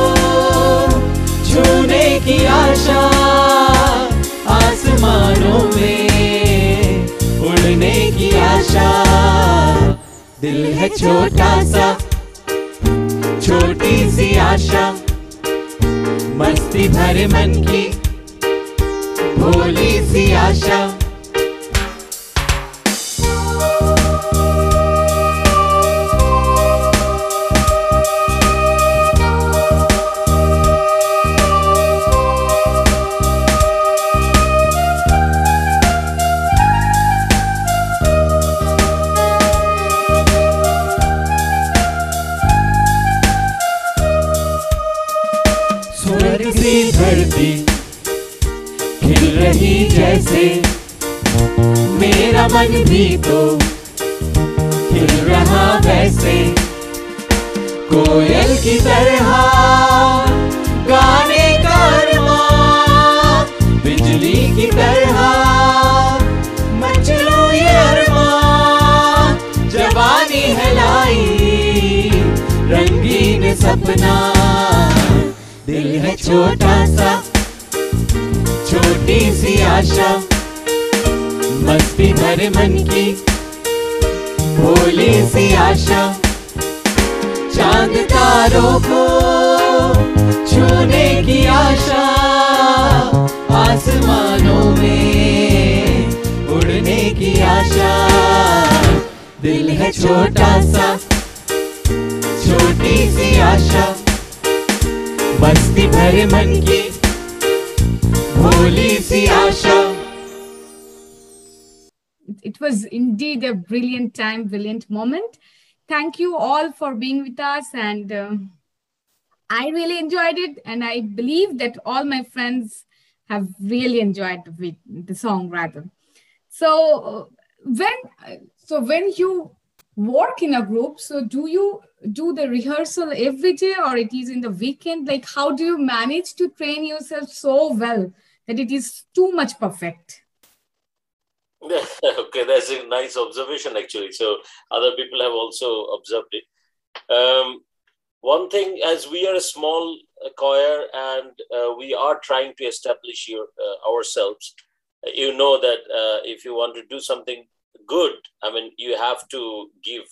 छूने की आशा, आसमानों में उड़ने की आशा। दिल है छोटा सा, छोटी सी आशा। मस्ती भरे मन की। भोली सी आशा। भी तो खिल रहा वैसे कोयल की तरह गाने का बिजली की तरह मचलो ये जवानी है लाई रंगीन सपना दिल है छोटा सा छोटी सी आशा मस्ती भरे मन की। भोली सी आशा। चाँद तारों को छूने की आशा। आसमानों में उड़ने की आशा। दिल है छोटा सा, छोटी सी आशा। मस्ती भरे मन की भोली सी आशा। It was indeed a brilliant time, brilliant moment. Thank you all for being with us. And um I really enjoyed it. And I believe that all my friends have really enjoyed the, the song rather. So uh, when so when you work in a group, so do you do the rehearsal every day or it is in the weekend? Like how do you manage to train yourself so well that it is too much perfect? okay, that's a nice observation actually. So other people have also observed it. Um, one thing, as we are a small uh, choir and uh, we are trying to establish your, uh, ourselves, you know that uh, if you want to do something good, I mean, you have to give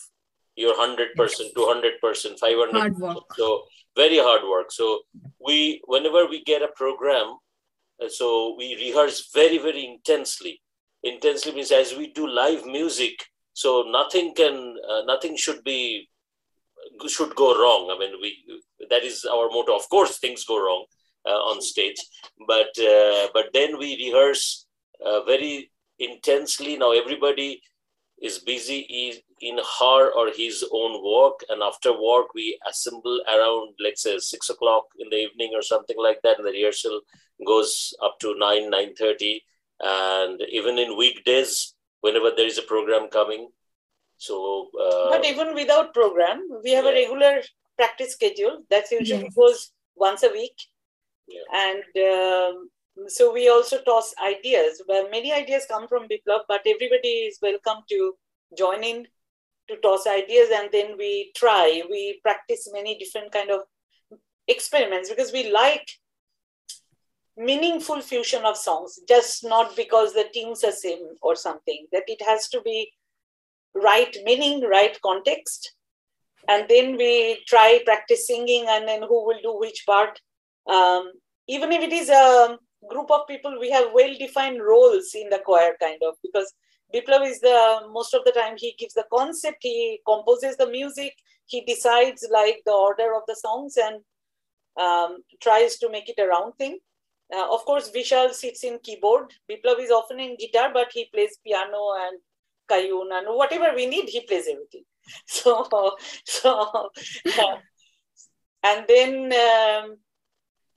your 100%, 200%, 500 Hard work. So very hard work. So we, whenever we get a program, uh, so we rehearse very, very intensely intensely means as we do live music so nothing can uh, nothing should be should go wrong. I mean we that is our motto. Of course things go wrong uh, on stage but uh, but then we rehearse uh, very intensely. Now everybody is busy in her or his own work and after work we assemble around let's say six o'clock in the evening or something like that and the rehearsal goes up to 9 9.30 and even in weekdays whenever there is a program coming so uh, But even without program, we have a regular practice schedule that usually Yes. goes once a week. Yeah. And um, so we also toss ideas. Well, many ideas come from Biplab, but everybody is welcome to join in to toss ideas, and then we try. We practice many different kind of experiments because we like meaningful fusion of songs, just not because the tunes are same or something. That it has to be right meaning, right context. And then we try practice singing and then who will do which part. Um, even if it is a group of people, we have well defined roles in the choir, kind of, because Biplav is the most of the time he gives the concept, he composes the music, he decides like the order of the songs and um, tries to make it a round thing. Uh, of course, Vishal sits in keyboard. Biplav is often in guitar, but he plays piano and cajón and whatever we need, he plays everything. So, so, uh, and then um,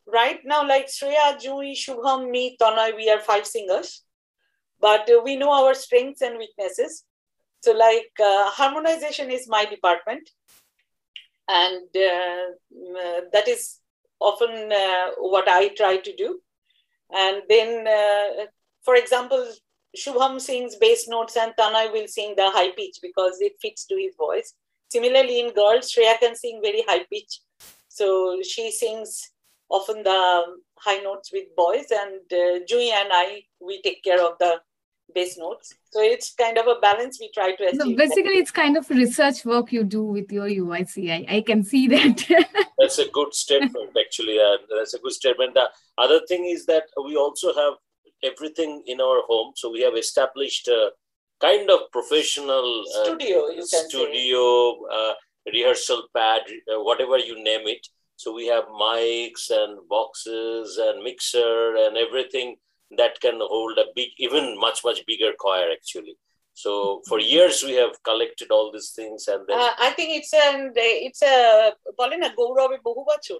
right now, like Shreya, Jui, Shubham, me, Tanay, we are five singers, but uh, we know our strengths and weaknesses. So, like uh, harmonization is my department, and uh, that is often uh, what I try to do. And then, uh, for example, Shubham sings bass notes and Tanay will sing the high pitch because it fits to his voice. Similarly, in girls, Shreya can sing very high pitch. So she sings often the high notes with boys, and uh, Jui and I, we take care of the bass notes. So it's kind of a balance we try to achieve. So basically, it's kind of research work you do with your UIC. I, I can see that. that's a good statement, actually. Uh, that's a good statement. The other thing is that we also have everything in our home. So we have established a kind of professional uh, studio, studio uh, rehearsal pad, uh, whatever you name it. So we have mics and boxes and mixer and everything that can hold a big, even much, much bigger choir actually. So for mm-hmm. years we have collected all these things and then uh, I think it's an it's a বলে না গৌরবে বহু বছর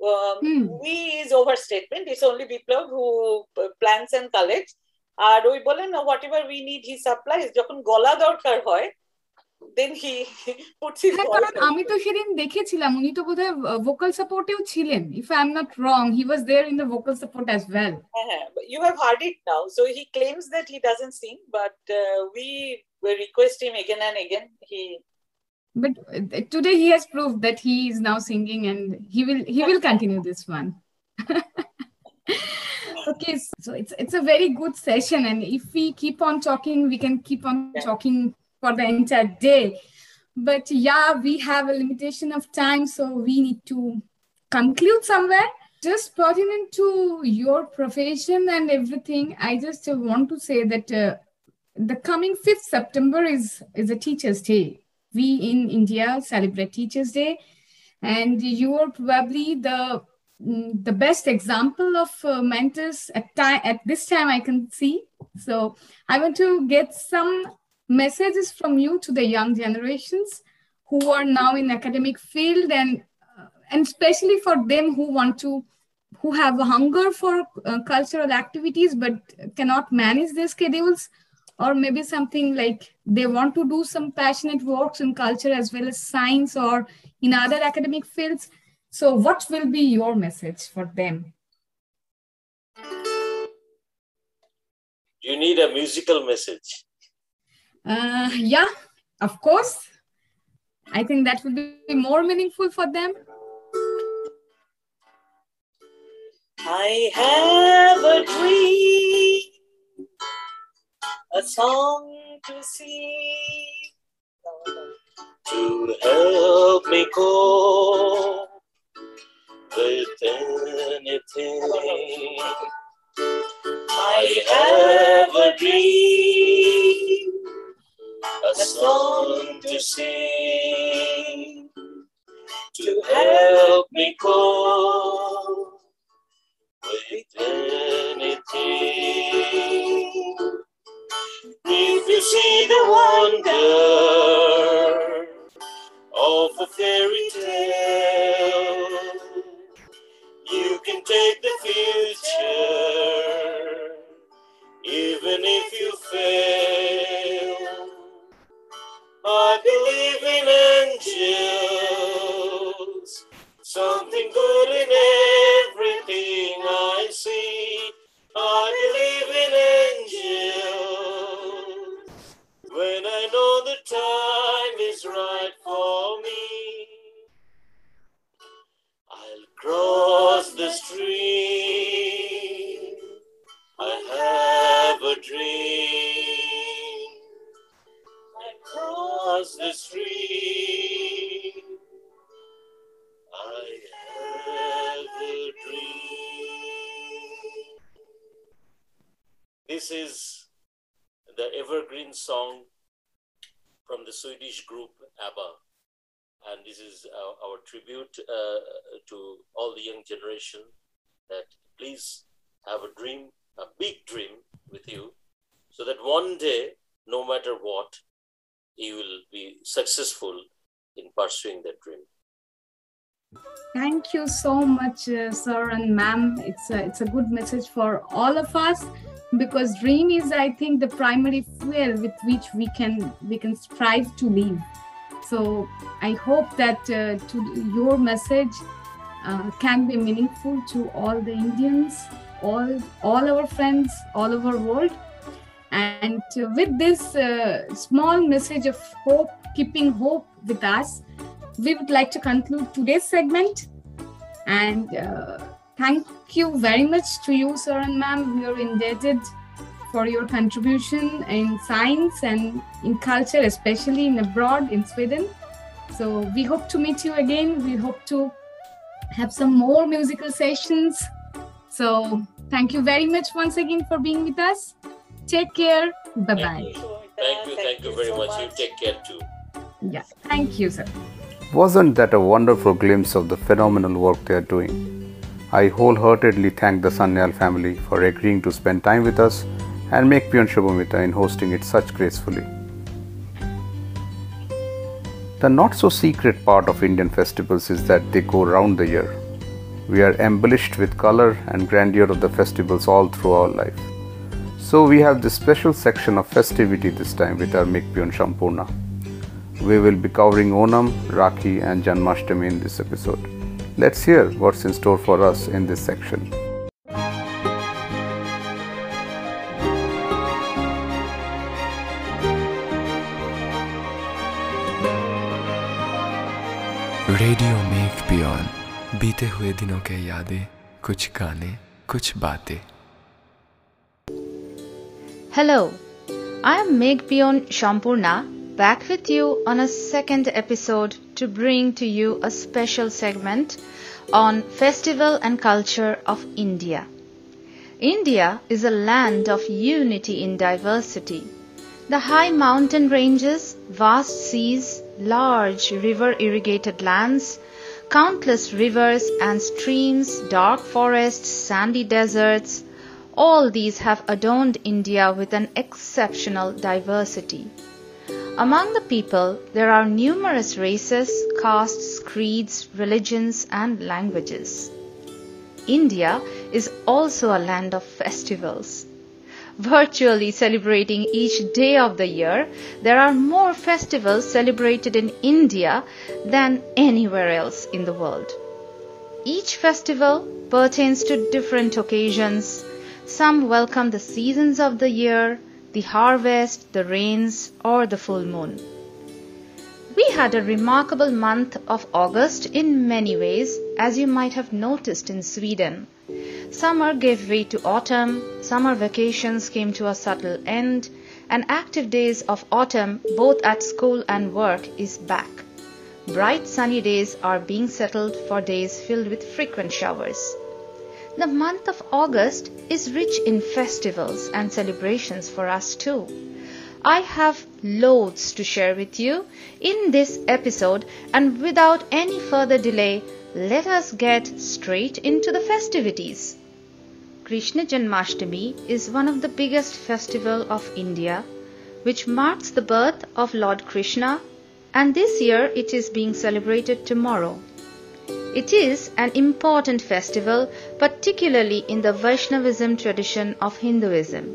um, hmm. we is overstatement it's only Biplav who plans and collects আর ওই বলেন whatever we need he supplies যখন গলা দরকার হয় দেন হি পুটস হিজ কারণ আমি তো সেদিন দেখেছিলাম উনি তো বোধহয় ভোকাল সাপোর্টেও ছিলেন if I am not wrong he was there in the vocal support as well হ্যাঁ you have heard it now so he claims that he doesn't Singh but we request him again and again he but today he has proved that he is now singing and he will he will continue this one okay so it's it's a very good session and if we keep on talking we can keep on yeah. talking for the entire day. But yeah, we have a limitation of time, so we need to conclude somewhere. Just pertinent to your profession and everything, I just want to say that uh, the coming 5th September is, is a Teacher's Day. We in India celebrate Teacher's Day, and you are probably the mm, the best example of uh, mentors at time at this time I can see. So I want to get some messages from you to the young generations who are now in academic field and uh, and especially for them who want to who have a hunger for uh, cultural activities but cannot manage their schedules or maybe something like they want to do some passionate works in culture as well as science or in other academic fields. So what will be your message for them? You need a musical message uh, yeah, of course. I think that would be more meaningful for them. I have a dream, a song to sing, to help me cope with anything. I have a dream song to sing to help me cope with anything. If you see the wonder of a fairy tale, you can take the future, even if you fail. I believe in angels, something good in everything I see. I believe in angels when I know the time is right for me. I'll cross the stream. I have a dream across the street. I have a dream. This is the evergreen song from the Swedish group ABBA. And this is our, our tribute uh, to all the young generation that please have a dream, a big dream with you, so that one day, no matter what, you will be successful in pursuing that dream. Thank you so much, uh, sir and ma'am. It's a, it's a good message for all of us because dream is, I think, the primary fuel with which we can we can strive to live. So I hope that uh, to your message uh, can be meaningful to all the Indians, all all our friends, all over world. And with this uh, small message of hope, keeping hope with us, we would like to conclude today's segment. And uh, thank you very much to you, sir and ma'am. We are indebted for your contribution in science and in culture, especially in abroad in Sweden. So we hope to meet you again. We hope to have some more musical sessions. So thank you very much once again for being with us. Take care. Bye bye. Thank you. Thank you, thank you very so much. You take care too. Yeah. Thank you, sir. Wasn't that a wonderful glimpse of the phenomenal work they are doing? I wholeheartedly thank the Sanyal family for agreeing to spend time with us and make Pion Shubhamita in hosting it such gracefully. The not so secret part of Indian festivals is that they go round the year. We are embellished with color and grandeur of the festivals all through our life. So we have this special section of festivity this time with our Mikpion Shampurna. We will be covering Onam, Rakhi, and Janmashtami in this episode. Let's hear what's in store for us in this section. Radio Make peon बीते हुए दिनों के यादें कुछ गाने कुछ बातें Hello, I am Meg Pion Shampurna back with you on a second episode to bring to you a special segment on festival and culture of India. India is a land of unity in diversity. The high mountain ranges, vast seas, large river irrigated lands, countless rivers and streams, dark forests, sandy deserts, all these have adorned India with an exceptional diversity. Among the people, there are numerous races, castes, creeds, religions, and languages. India is also a land of festivals. Virtually celebrating each day of the year, there are more festivals celebrated in India than anywhere else in the world. Each festival pertains to different occasions. Some welcome the seasons of the year, the harvest, the rains, or the full moon. We had a remarkable month of August in many ways, as you might have noticed in Sweden. Summer gave way to autumn, summer vacations came to a subtle end, and active days of autumn, both at school and work, is back. Bright sunny days are being settled for days filled with frequent showers. The month of August is rich in festivals and celebrations for us too. I have loads to share with you in this episode, and without any further delay, let us get straight into the festivities. Krishna Janmashtami is one of the biggest festival of India, which marks the birth of Lord Krishna, and this year it is being celebrated tomorrow. It is an important festival, particularly in the Vaishnavism tradition of Hinduism.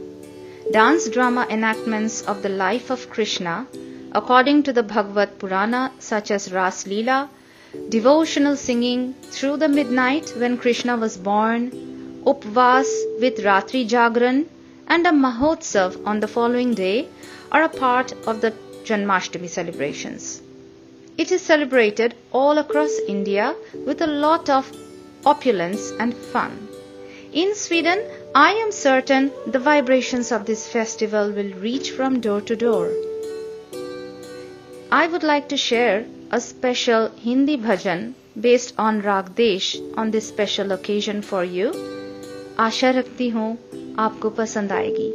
Dance drama enactments of the life of Krishna, according to the Bhagavata Purana, such as Ras Leela, devotional singing through the midnight when Krishna was born, Upvas with Ratri Jagran, and a Mahotsav on the following day are a part of the Janmashtami celebrations. It is celebrated all across India with a lot of opulence and fun. In Sweden, I am certain the vibrations of this festival will reach from door to door. I would like to share a special Hindi bhajan based on Rag Desh on this special occasion for you. आशा रखती हूँ आपको पसंद आएगी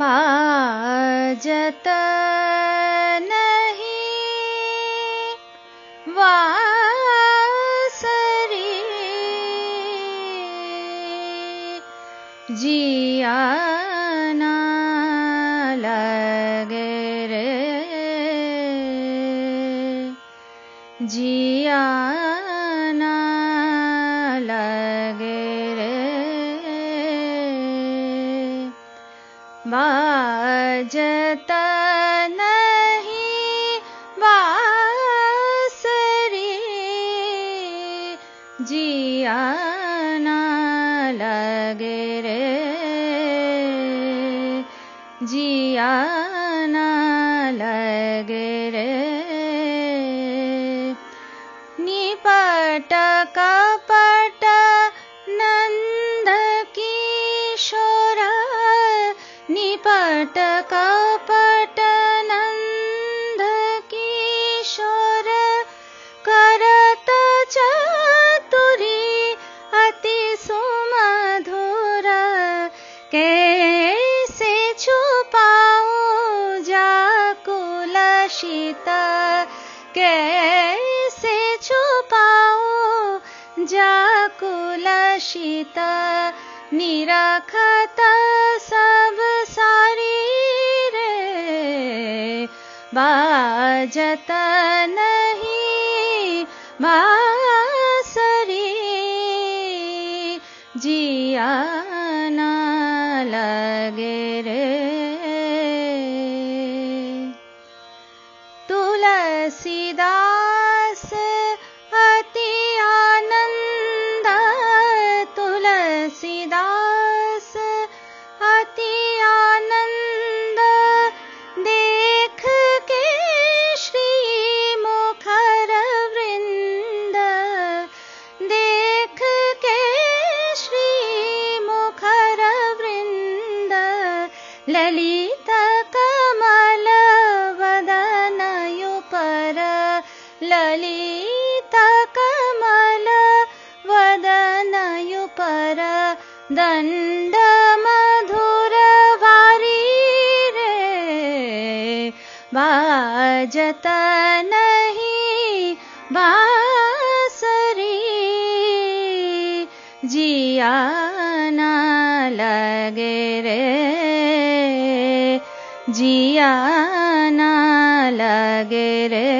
बाजत नहीं। वासरी। जिया शीत निरखत सब सारी रे बाजत नहीं जिया ना लगे रे ललित कमल वदनयुपर दण्ड मधुर वारी रे बाजत नहीं बासरी। जिया ना लगे रे। जिया ना लगे रे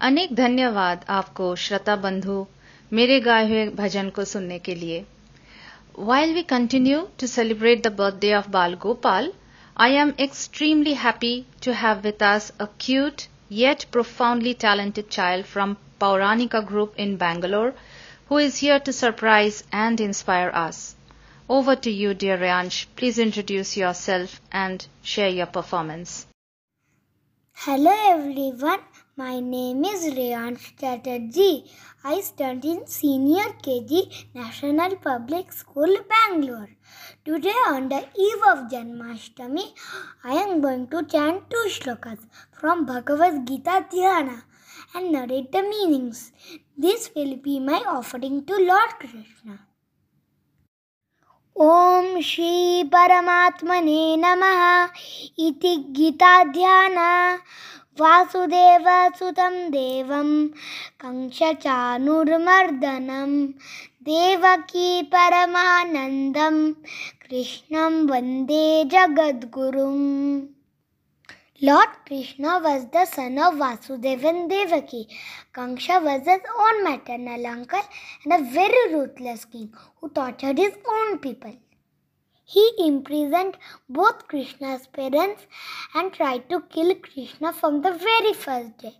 अनेक धन्यवाद आपको, श्रोता बंधु, मेरे गाए हुए भजन को सुनने के लिए। While we continue to celebrate the birthday of Bal Gopal I am extremely happy to have with us a cute yet profoundly talented child from Pauranika Group in Bangalore who is here to surprise and inspire us. Over to you, dear Rayansh. Please introduce yourself and share your performance. Hello everyone, my name is Rayansh Chatterjee. I study in Senior KG National Public School, Bangalore. Today, on the eve of Janmashtami, I am going to chant two shlokas from Bhagavad Gita Dhyana and narrate the meanings. This will be my offering to Lord Krishna. ॐ श्री परमात्मने नमः इति गीताध्यान वासुदेवसुतं देवं कंसचानुर्मर्दनं देवकी परमानन्दं कृष्णं वन्दे जगद्गुरुम् Lord Krishna was the son of Vasudeva and Devaki. Kamsa was his own maternal uncle and a very ruthless king who tortured his own people. He imprisoned both Krishna's parents and tried to kill Krishna from the very first day.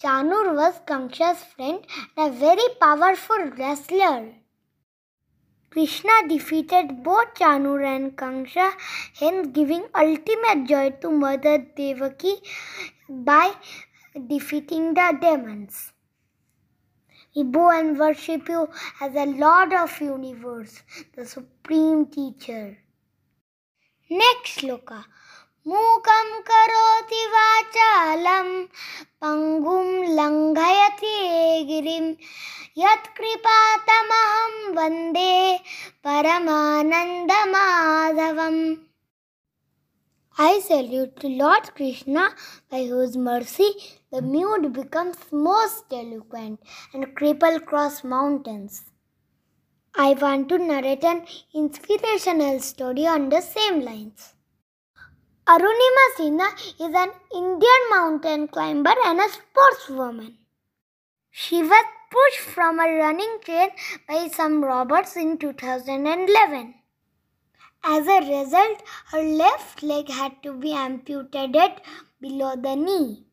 Chanur was Kangsha's friend and a very powerful wrestler. Krishna defeated both Chanur and Kangsha, hence giving ultimate joy to Mother Devaki by defeating the demons. We bow and worship you as the Lord of universe, the supreme teacher. Next shloka. मूकं करोति वाचालं पङ्गुं लङ्घयति गिरिं यत्कृपातमहं वंदे परमानन्दमाधवम् I salute to Lord Krishna, by whose mercy the mute becomes most eloquent and cripple cross mountains. I want to narrate an inspirational story on the same lines. Arunima Sinha is an Indian mountain climber and a sportswoman. She was pushed from a running train by some robbers in 2011. As a result, her left leg had to be amputated below the knee.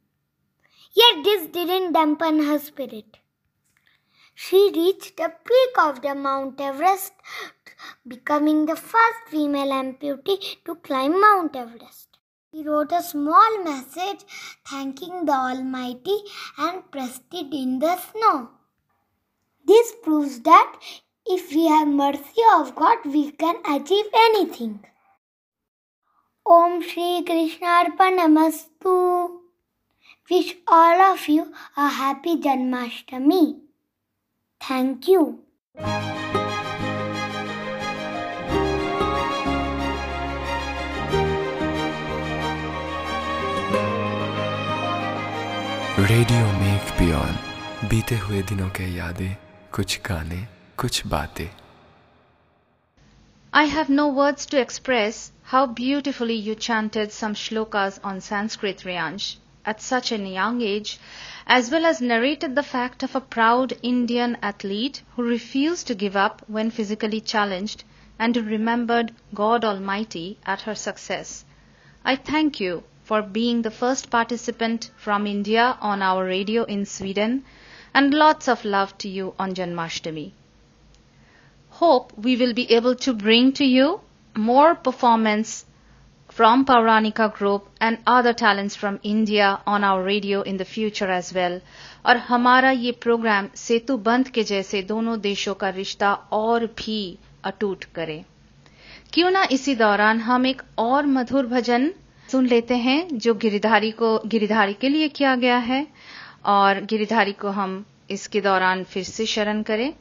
Yet this didn't dampen her spirit. She reached the peak of the Mount Everest, becoming the first female amputee to climb Mount Everest. He wrote a small message thanking the Almighty and pressed it in the snow. This proves that if we have mercy of God, we can achieve anything. Om Shri Krishna Arpanamastu. Wish all of you a happy Janmashtami. Thank you. Radio Make peon बीते हुए दिनों के यादें कुछ गाने कुछ बातें I have no words to express how beautifully you chanted some shlokas on Sanskrit, Riyansh, at such a young age, as well as narrated the fact of a proud Indian athlete who refused to give up when physically challenged and who remembered God Almighty at her success. I thank you for being the first participant from India on our radio in Sweden and lots of love to you on Janmashtami. Hope we will be able to bring to you more performance from Pauranika Group and other talents from India on our radio in the future as well. और हमारा ये programme सेतु बंध के जैसे दोनों देशों का रिश्ता और भी अटूट करे। क्यों ना इसी दौरान हम एक और मधुर भजन सुन लेते हैं, जो गिरिधारी को, गिरिधारी के लिए किया गया है। और गिरिधारी को हम इसके दौरान फिर से शरण करें।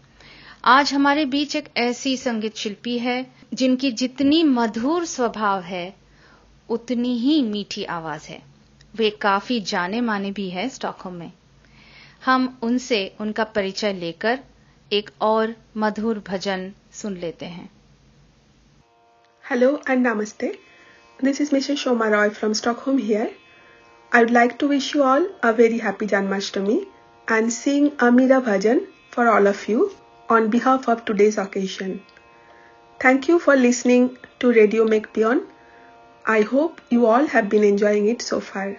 आज हमारे बीच एक ऐसी संगीत शिल्पी है, जिनकी जितनी मधुर स्वभाव है उतनी ही मीठी आवाज़ है। वे काफ़ी जाने माने भी हैं स्टॉकहोम में। हम उनसे उनका परिचय लेकर एक और मधुर भजन सुन लेते हैं। हेलो एंड नमस्ते। This is Mrs Shoma Roy from Stockholm here I would like to wish you all a very happy Janmashtami and sing अमीरा bhajan for all of you on behalf of today's occasion thank you for listening to Radio Make Beyond I hope you all have been enjoying it so far.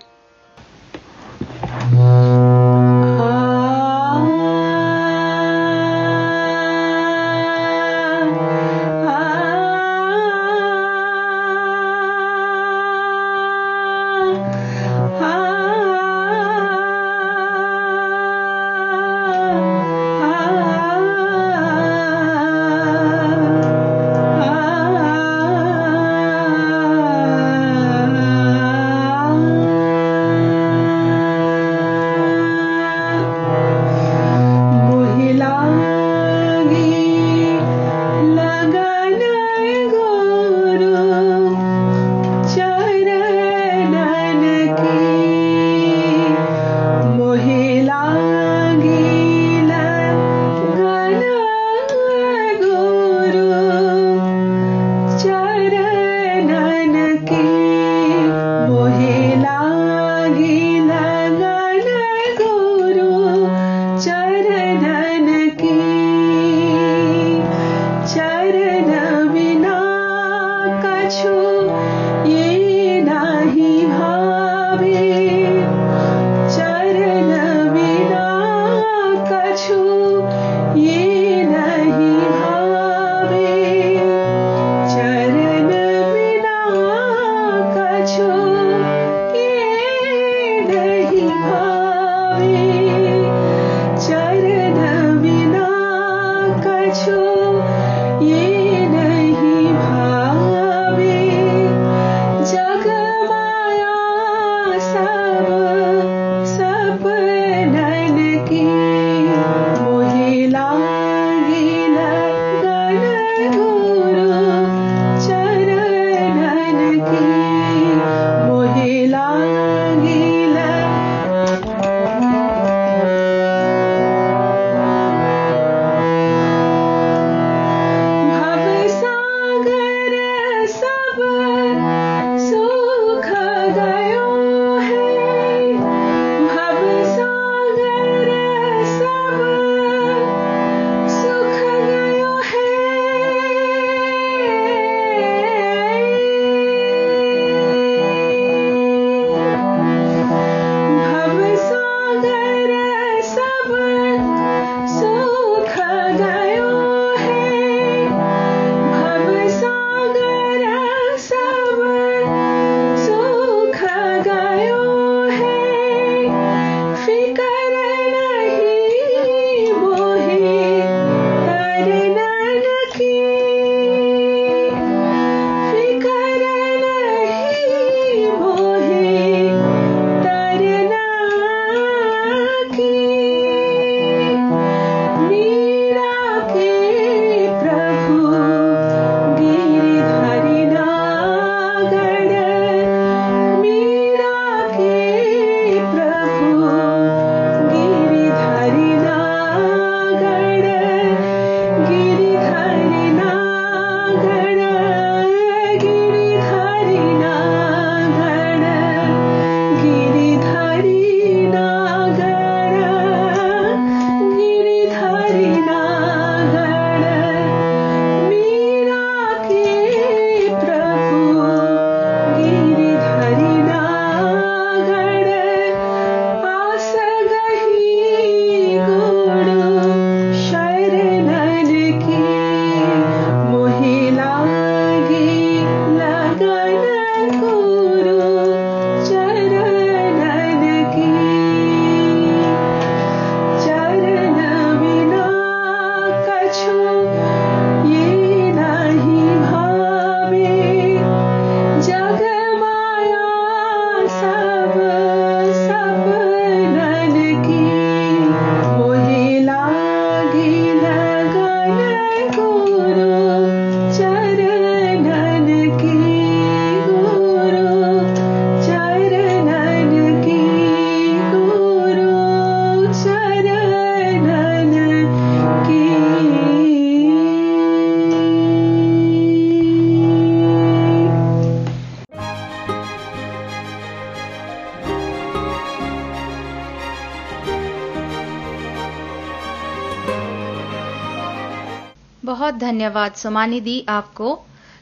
धन्यवाद सोमानी दी आपको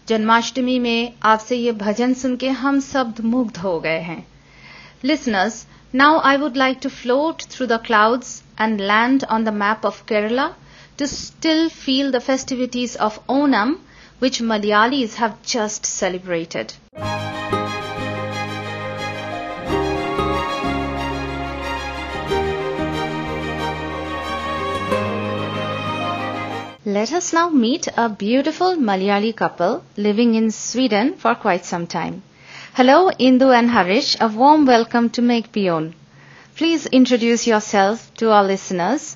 जन्माष्टमी में आपसे ये भजन सुन के हम सब मुग्ध हो गए हैं listeners now I would like to float through the clouds and land on the map of Kerala to still feel the festivities of Onam which Malayalis have just celebrated. Let us now meet a beautiful Malayali couple living in Sweden for quite some time. Hello, Indu and Harish. A warm welcome to Make Beyond. Please introduce yourself to our listeners.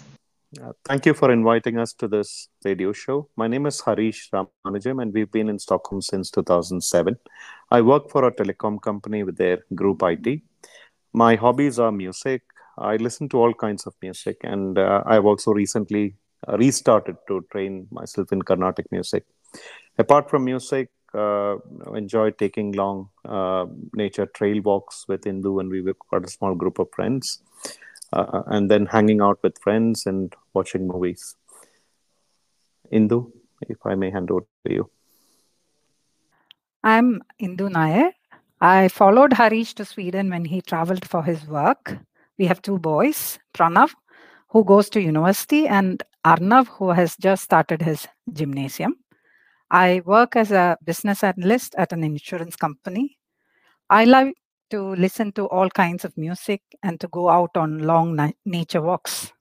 Uh, thank you for inviting us to this radio show. My name is Harish Ramanujam, and we've been in Stockholm since 2007. I work for a telecom company with their group IT. My hobbies are music. I listen to all kinds of music, and uh, I've also recently restarted to train myself in Carnatic music. Apart from music, uh, enjoy taking long uh, nature trail walks with Indu, and we were quite a small group of friends uh, and then hanging out with friends and watching movies. Indu, if I may hand over to you. I'm Indu Nair. I followed Harish to Sweden when he traveled for his work. We have two boys, Pranav, who goes to university, and Arnav, who has just started his gymnasium. I work as a business analyst at an insurance company. I love to listen to all kinds of music and to go out on long na- nature walks.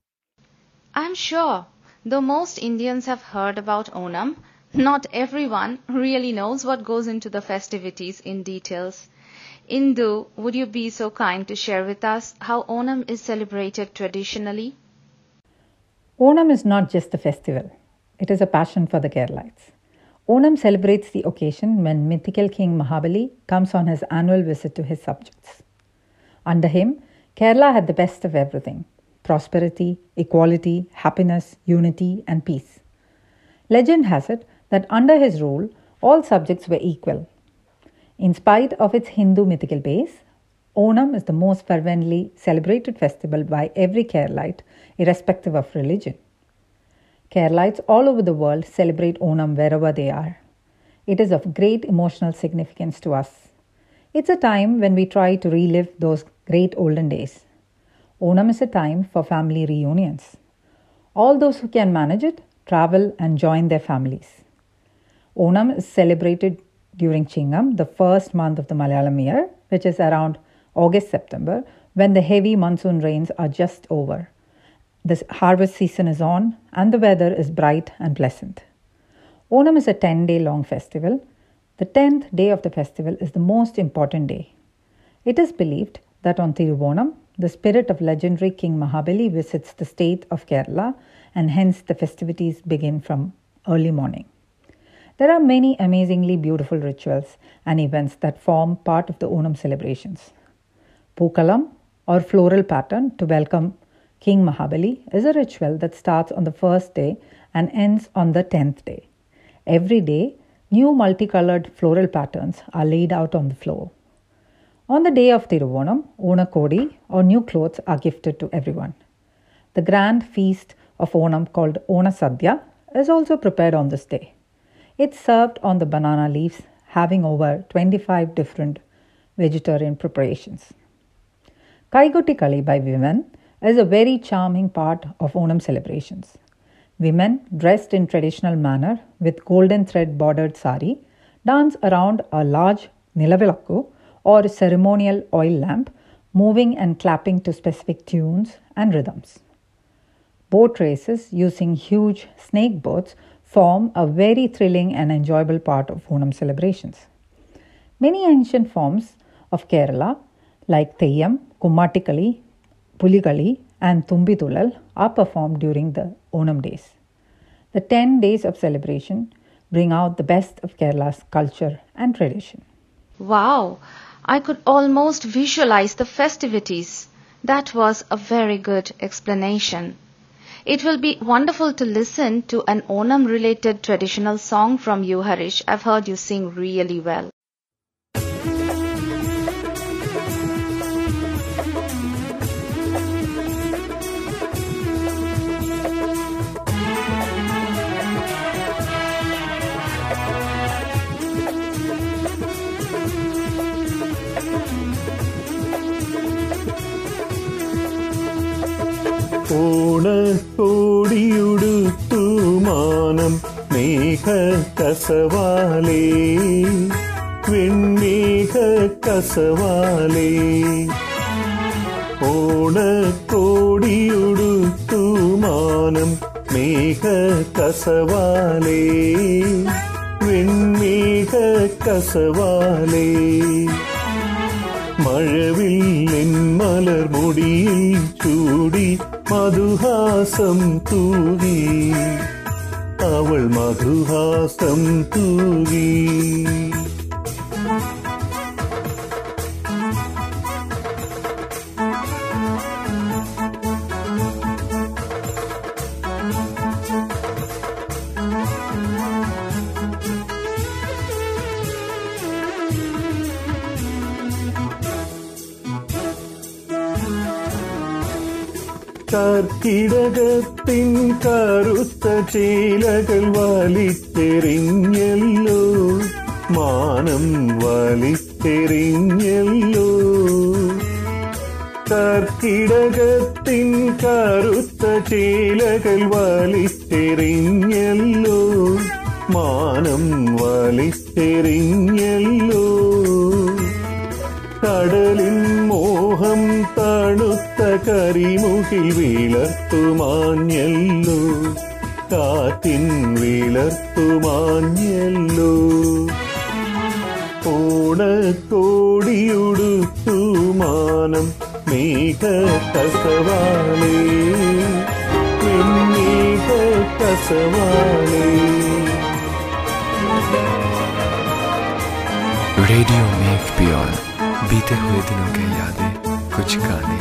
I'm sure, though most Indians have heard about Onam, not everyone really knows what goes into the festivities in details. Indu, would you be so kind to share with us how Onam is celebrated traditionally? Onam is not just a festival, it is a passion for the Keralites. Onam celebrates the occasion when mythical King Mahabali comes on his annual visit to his subjects. Under him, Kerala had the best of everything prosperity, equality, happiness, unity, and peace. Legend has it that under his rule, all subjects were equal. In spite of its Hindu mythical base, Onam is the most fervently celebrated festival by every Keralite, irrespective of religion. Keralites all over the world celebrate Onam wherever they are. It is of great emotional significance to us. It's a time when we try to relive those great olden days. Onam is a time for family reunions. All those who can manage it travel and join their families. Onam is celebrated during Chingam, the first month of the Malayalam year, which is around August September, when the heavy monsoon rains are just over. The harvest season is on and the weather is bright and pleasant. Onam is a 10 day long festival. The 10th day of the festival is the most important day. It is believed that on Thiruvonam, the spirit of legendary King Mahabali visits the state of Kerala and hence the festivities begin from early morning. There are many amazingly beautiful rituals and events that form part of the Onam celebrations. Pookalam or floral pattern to welcome King Mahabali is a ritual that starts on the first day and ends on the tenth day. Every day, new multicolored floral patterns are laid out on the floor. On the day of Tiruvonam, Ona Kodi or new clothes are gifted to everyone. The grand feast of Onam called Ona Sadhya is also prepared on this day. It's served on the banana leaves, having over 25 different vegetarian preparations. Kaikotti Kali by women is a very charming part of Onam celebrations. Women, dressed in traditional manner with golden thread bordered sari, dance around a large nilavilakku or ceremonial oil lamp, moving and clapping to specific tunes and rhythms. Boat races using huge snake boats form a very thrilling and enjoyable part of Onam celebrations. Many ancient forms of Kerala, like Theyyam, Kummatikali, Pulikali, and Tumbitulal, are performed during the Onam days. The 10 days of celebration bring out the best of Kerala's culture and tradition. Wow, I could almost visualize the festivities. That was a very good explanation. It will be wonderful to listen to an Onam related traditional song from you, Harish. I've heard you sing really well. விண்மேக கசவாலே விண்மேக கசவாலே. ஓணக்கோடியுடுத்துமானம் மேக கசவாலே விண்மேக கசவாலே. மழவில் என் மலர் முடியை சூடி மதுஹாசம் தூவி അവൾ മധുഹാസം തൂകി കർക്കിടകത്തിൻ കറുത്ത ചേലകൾ വലിച്ചെറിഞ്ഞല്ലോ. മാനം വലിച്ചെറിഞ്ഞല്ലോ. കർക്കിടകത്തിൻ കറുത്ത ചേലകൾ വലിച്ചെറിഞ്ഞല്ലോ. മാനം വലിച്ചെറിഞ്ഞല്ലോ. കടലിൻ കരിമുകിൽ വിളർത്തുമാഞ്ഞല്ലോ കാറ്റിൻ വിളർത്തുമാഞ്ഞല്ലോ ഓണക്കോടിയുടുത്തു മാനം മേഘ കസവാളേ വെണ്ണീഘ കസവാളേ रेडियो मेक बियॉन बीते हुए दिनों के यादें कुछ गाने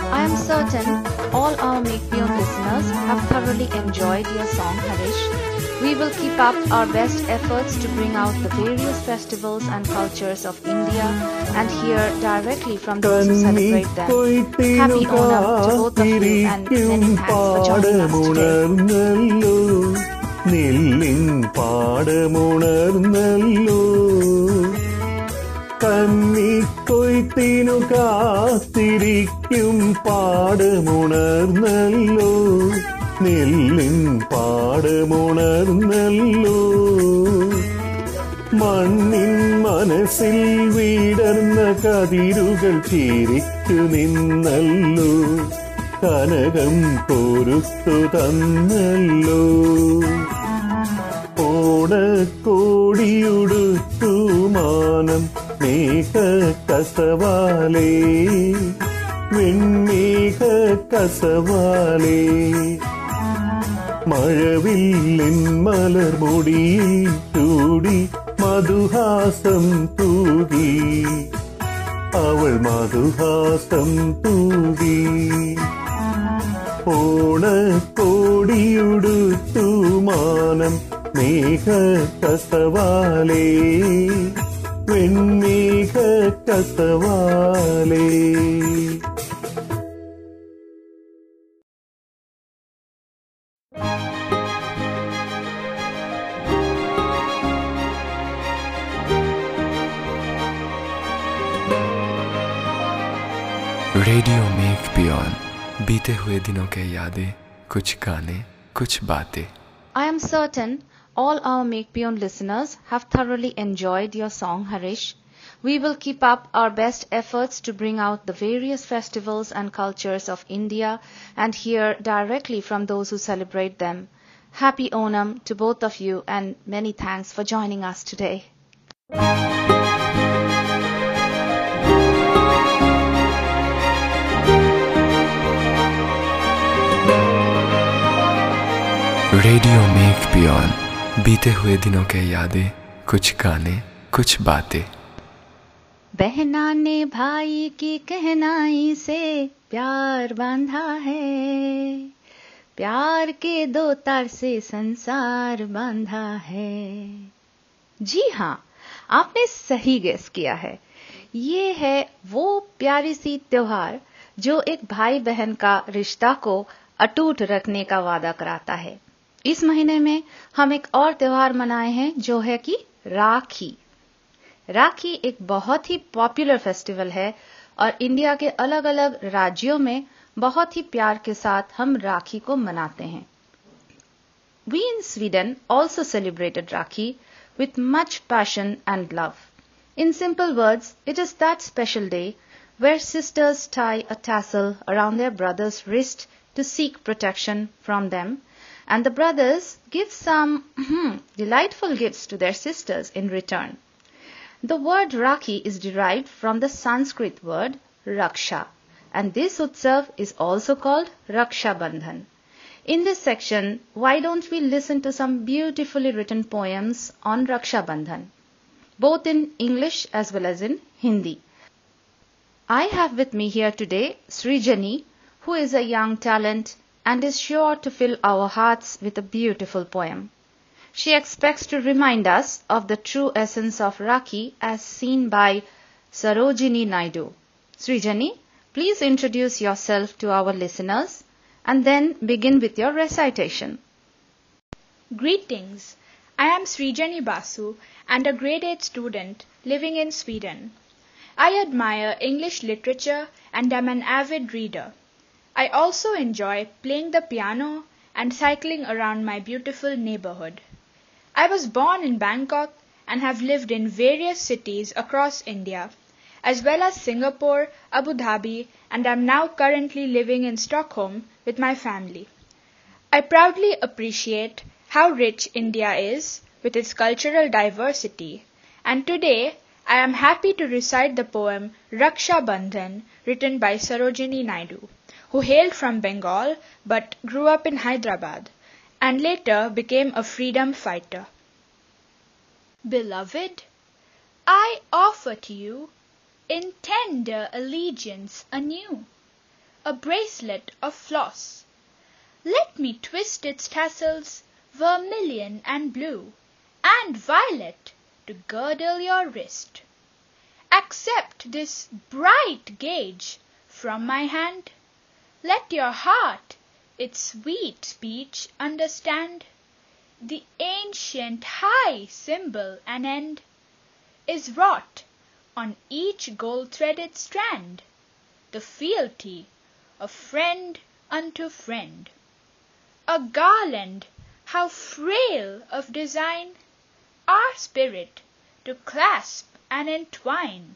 I am certain all our Make Beyond listeners have thoroughly enjoyed your song, Harish. We will keep up our best efforts to bring out the various festivals and cultures of India and hear directly from those who celebrate them. Happy Onam to both of you and many thanks for today. കന്നിക്കൊയ്ത്തിനു കാത്തിരിക്കും പാടുമുണർന്നല്ലോ. നെല്ലിൻ പാടുമുണർന്നല്ലോ. മണ്ണിൻ മനസ്സിൽ വീടർന്ന കതിരുകൾ ചിരിച്ചു നിന്നല്ലോ. കനകം പൊരുത്തു തന്നല്ലോ. ഓണക്കോടിയുടുത്തു മാനം മേഘ കസവാലേ വെൺമേഘ കസവാലേ മഴവില്ലിൻ മലർമുടിയിൽ ചൂടി മധുഹാസം തൂകി അവൾ മധുഹാസം തൂകി. ഓണക്കോടിയുടുത്തു മാനം മേഘ കസവാലേ വെൺമേഘ കസവാലേ रेडियो मेक बियॉन बीते हुए दिनों के यादें कुछ गाने कुछ बातें I am certain all our Make Beyond listeners have thoroughly enjoyed your song, Harish. We will keep up our best efforts to bring out the various festivals and cultures of India and hear directly from those who celebrate them. Happy Onam to both of you and many thanks for joining us today. Radio Make Beyond बीते हुए दिनों के यादें, कुछ गाने, कुछ बातें। बहना ने भाई की कहनाई से प्यार बांधा है। प्यार के दो तार से संसार बांधा है। जी हाँ आपने सही गेस किया है। ये है वो प्यारी सी त्योहार जो एक भाई बहन का रिश्ता को अटूट रखने का वादा कराता है। इस महीने में हम एक और त्यौहार मनाए हैं, जो है कि राखी। राखी एक बहुत ही पॉपुलर फेस्टिवल है और इंडिया के अलग अलग राज्यों में बहुत ही प्यार के साथ हम राखी को मनाते हैं। We in Sweden also celebrated Rakhi with much passion and love in simple words it is that special day where sisters tie a tassel around their brothers wrist to seek protection from them and the brothers give some hmm, delightful gifts to their sisters in return. The word Rakhi is derived from the Sanskrit word Raksha, and this Utsav is also called Raksha Bandhan. In this section, why don't we listen to some beautifully written poems on Raksha Bandhan, both in English as well as in Hindi. I have with me here today Srijani, who is a young talent and is sure to fill our hearts with a beautiful poem. She expects to remind us of the true essence of Rakhi as seen by Sarojini Naidu. Srijani, please introduce yourself to our listeners and then begin with your recitation. Greetings. I am Srijani Basu and a grade 8 student living in Sweden. I admire English literature and am an avid reader. I also enjoy playing the piano and cycling around my beautiful neighborhood. I was born in Bangkok and have lived in various cities across India, as well as Singapore, Abu Dhabi, and am now currently living in Stockholm with my family. I proudly appreciate how rich India is with its cultural diversity, and today I am happy to recite the poem Raksha Bandhan written by Sarojini Naidu, who hailed from Bengal but grew up in Hyderabad and later became a freedom fighter. Beloved, I offer to you in tender allegiance anew a bracelet of floss. Let me twist its tassels vermilion and blue and violet to girdle your wrist. Accept this bright gauge from my hand. Let your heart its sweet speech understand. The ancient high symbol and end is wrought on each gold-threaded strand, the fealty of friend unto friend. A garland how frail of design, our spirit to clasp and entwine.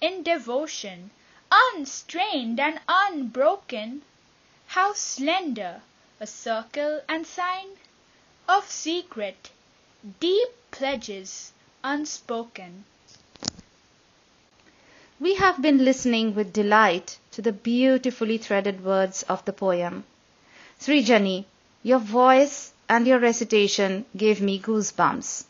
In devotion unstrained and unbroken, how slender a circle and sign of secret, deep pledges unspoken. We have been listening with delight to the beautifully threaded words of the poem. Sri Srijani, your voice and your recitation gave me goosebumps.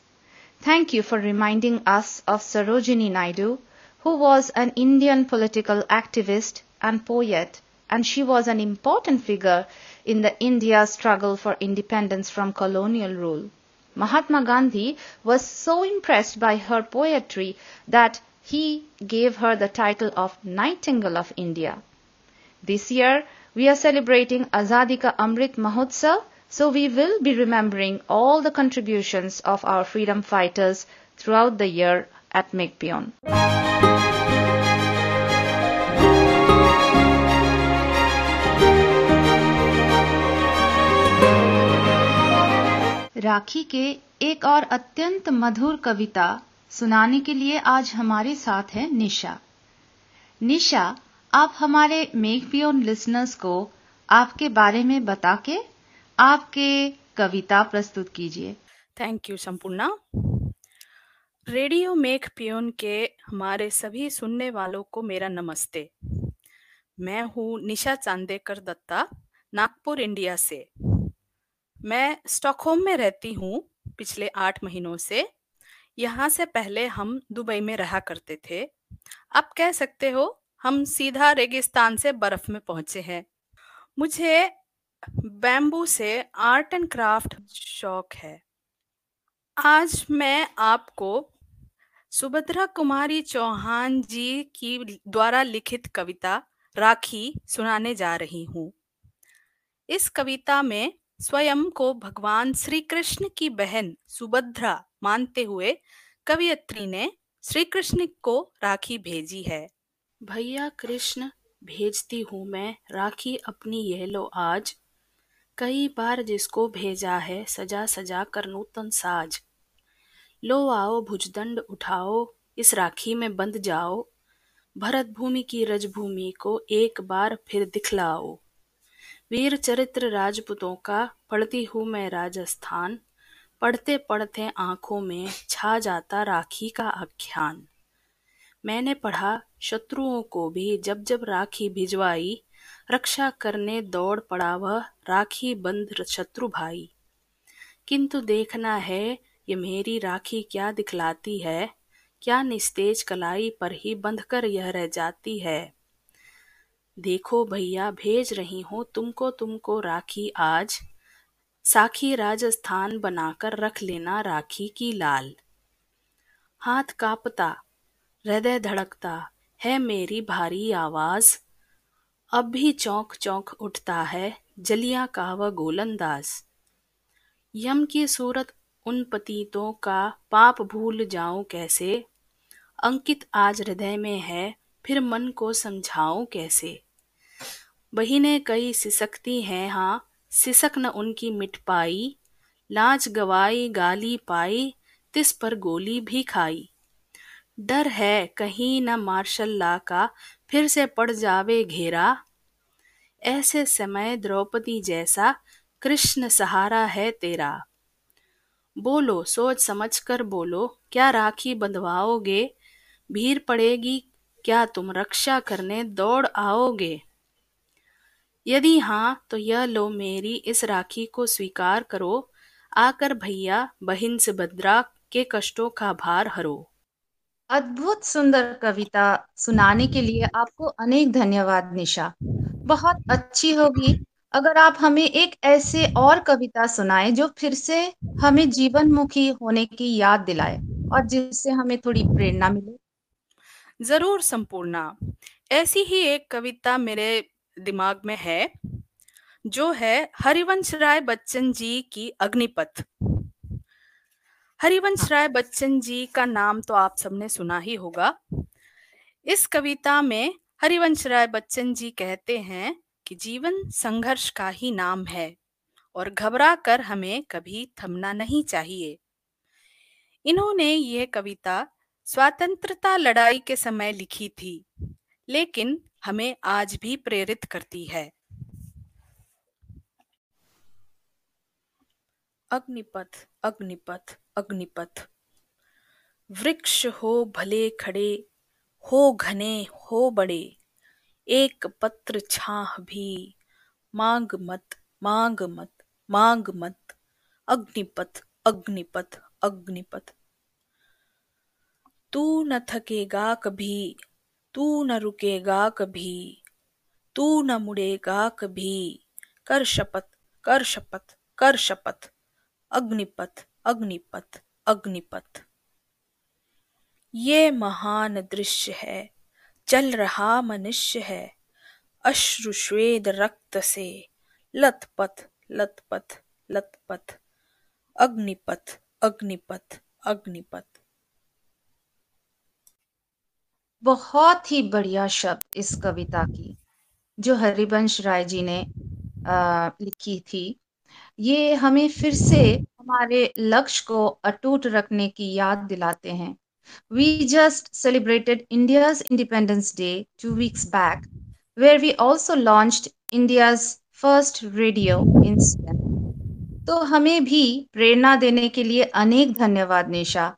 Thank you for reminding us of Sarojini Naidu, who was an Indian political activist and poet, and she was an important figure in the India struggle for independence from colonial rule. Mahatma Gandhi was so impressed by her poetry that he gave her the title of Nightingale of India. This year, we are celebrating Azadi Ka Amrit Mahotsav, so we will be remembering all the contributions of our freedom fighters throughout the year at Make Beyond. Rakhi के एक और अत्यंत मधुर कविता सुनाने के लिए आज हमारे साथ है निशा। निशा, आप हमारे मेक पियोन लिसनर्स को आपके बारे में बता के आपके कविता प्रस्तुत कीजिए। Thank you Sampurna. Radio Make Beyond के हमारे सभी सुनने वालों को मेरा नमस्ते। मैं हूँ निशा चांदेकर दत्ता, नागपुर, इंडिया से। मैं स्टॉकहोम में रहती हूँ पिछले आठ महीनों से। यहाँ से पहले हम दुबई में रहा करते थे। आप कह सकते हो हम सीधा रेगिस्तान से बर्फ़ में पहुँचे हैं। मुझे बैम्बू से आर्ट एंड क्राफ्ट शौक है। आज मैं आपको सुभद्रा कुमारी चौहान जी की द्वारा लिखित कविता राखी सुनाने जा रही हूँ। इस कविता में स्वयं को भगवान श्री कृष्ण की बहन सुभद्रा मानते हुए कवियत्री ने श्री कृष्ण को राखी भेजी है। भैया कृष्ण, भेजती हूँ मैं राखी अपनी यह लो आज। कई बार जिसको भेजा है सजा सजा कर नूतन साज। लो आओ, भुजदंड उठाओ, इस राखी में बंध जाओ। भरत भूमि की रजभूमि को एक बार फिर दिखलाओ। वीर चरित्र राजपूतों का पढ़ती हूँ मैं राजस्थान। पढ़ते पढ़ते आँखों में छा जाता राखी का आख्यान। मैंने पढ़ा, शत्रुओं को भी जब जब राखी भिजवाई, रक्षा करने दौड़ पड़ा वह राखी बंद शत्रु भाई। किंतु देखना है, ये मेरी राखी क्या दिखलाती है, क्या निस्तेज कलाई पर ही बंधकर यह रह जाती है। देखो भैया, भेज रही हूँ तुमको तुमको राखी आज। साखी राजस्थान बनाकर रख लेना राखी की लाल। हाथ कांपता, हृदय धड़कता, है मेरी भारी आवाज़। अब भी चौंक चौंक उठता है जलिया का वह गोलंदाज। यम की सूरत उन पतीतों का पाप भूल जाऊँ कैसे? अंकित आज हृदय में है, फिर मन को समझाऊं कैसे? बहिने कई सिसकती हैं हाँ। सिसक न उनकी मिट पाई। लाज गवाई, गाली पाई। तिस पर गोली भी खाई। डर है कहीं न मार्शल ला का। फिर से पड़ जावे घेरा। ऐसे समय द्रौपदी जैसा, कृष्ण सहारा है तेरा। बोलो, सोच समझ कर बोलो, क्या राखी बंधवाओगे? भीड़ पड़ेगी, क्या तुम रक्षा करने दौड़ आओगे? यदि हाँ तो यह लो मेरी इस राखी को स्वीकार करो। आकर भैया बहिन सुभद्रा के कष्टों का भार हरो। अद्भुत सुंदर कविता सुनाने के लिए आपको अनेक धन्यवाद निशा। बहुत अच्छी होगी अगर आप हमें एक ऐसे और कविता सुनाएँ जो फिर से हमें जीवन मुखी होने की याद दिलाए और जिससे हमें थोड़ी प्रेरणा मिले। ज़रूर संपूर्णा। ऐसी ही एक कविता मेरे दिमाग में है जो है हरिवंश राय बच्चन जी की अग्निपथ। हरिवंश राय बच्चन जी का नाम तो आप सबने सुना ही होगा। इस कविता में हरिवंश राय बच्चन जी कहते हैं कि जीवन संघर्ष का ही नाम है और घबरा कर हमें कभी थमना नहीं चाहिए। इन्होंने यह कविता स्वतंत्रता लड़ाई के समय लिखी थी लेकिन हमें आज भी प्रेरित करती है। अग्निपथ अग्निपथ अग्निपथ। वृक्ष हो भले खड़े, हो घने, हो बड़े, एक पत्र छाह भी। मांग मत मांग मत मांग मत। अग्निपथ अग्निपथ अग्निपथ। तू न थकेगा कभी तू न रुकेगा कभी, तू न मुड़ेगा कभी। कर शपथ कर शपथ कर शपथ। अग्निपथ अग्निपथ अग्निपथ। ये महान दृश्य है, चल रहा मनुष्य है। अश्रु श्वेद रक्त से, लथपथ लथपथ लतपथ अग्निपथ अग्निपथ अग्निपथ। बहुत ही बढ़िया शब्द इस कविता की जो हरिवंश राय जी ने आ, लिखी थी। ये हमें फिर से हमारे लक्ष्य को अटूट रखने की याद दिलाते हैं। We just celebrated India's independence day two weeks back where we also launched India's first radio in तो हमें भी प्रेरणा देने के लिए अनेक धन्यवाद निशा।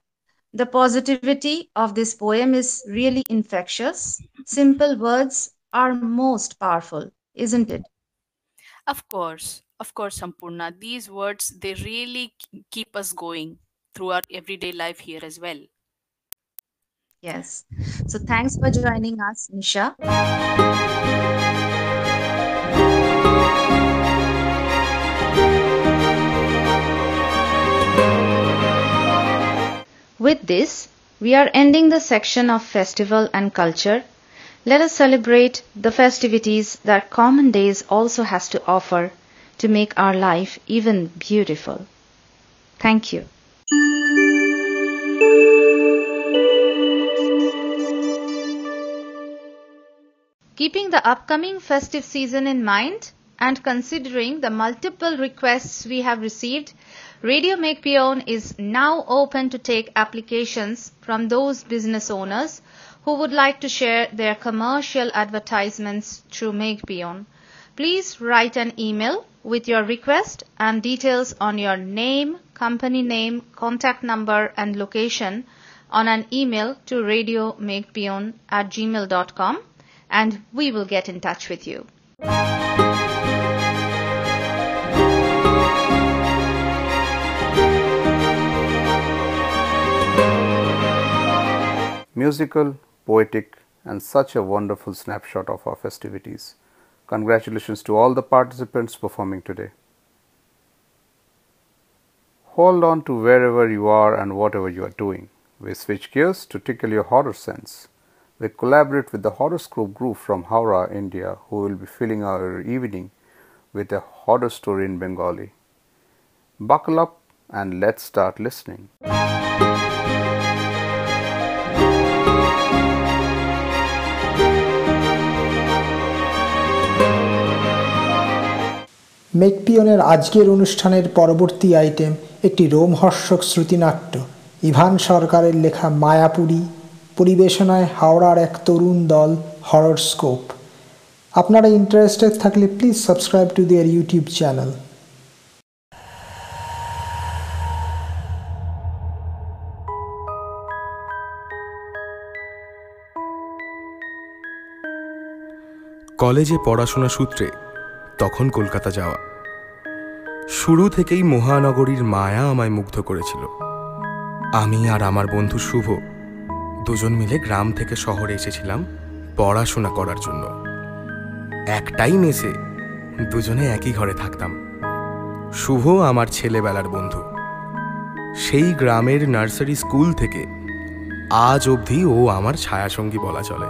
The positivity of this poem is really infectious. Simple words are most powerful, isn't it? Of course. Of course, Sampurna, these words, they really keep us going through our everyday life here as well. Yes. So thanks for joining us, Nisha. With this, we are ending the section of festival and culture. Let us celebrate the festivities that common days also has to offer to make our life even beautiful. Thank you. Keeping the upcoming festive season in mind and considering the multiple requests we have received, Radio Make Beyond is now open to take applications from those business owners who would like to share their commercial advertisements through Make Beyond. Please write an email with your request and details on your name, company name, contact number and location on an email to radiomakebeyond at gmail.com and we will get in touch with you. Musical, poetic, and such a wonderful snapshot of our festivities. Congratulations to all the participants performing today. Hold on to wherever you are and whatever you are doing. We switch gears to tickle your horror sense. We collaborate with the Horoscope group from Howrah, India, who will be filling our evening with a horror story in Bengali. Buckle up and let's start listening. মেকপিয়নের আজকের অনুষ্ঠানের পরবর্তী item একটি রোমহর্ষক শ্রুতিনাট্য। Ivan সরকারের লেখা মায়াপুরী, পরিবেশনায় হাওড়ার এক তরুণ দল হরর স্কোপ আপনারা ইন্টারেস্টেড থাকলে please subscribe to their YouTube channel কলেজে পড়াশোনা সূত্রে তখন কলকাতা যাওয়া। শুরু থেকেই মহানগরীর মায়া আমায় মুগ্ধ করেছিল। আমি আর আমার বন্ধু শুভ দুজন মিলে গ্রাম থেকে শহরে এসেছিলাম পড়াশোনা করার জন্য। একটাই মেসে দুজনে একই ঘরে থাকতাম। শুভ আমার ছেলেবেলার বন্ধু। সেই গ্রামের নার্সারি স্কুল থেকে আজ অবধি ও আমার ছায়াসঙ্গী বলা চলে।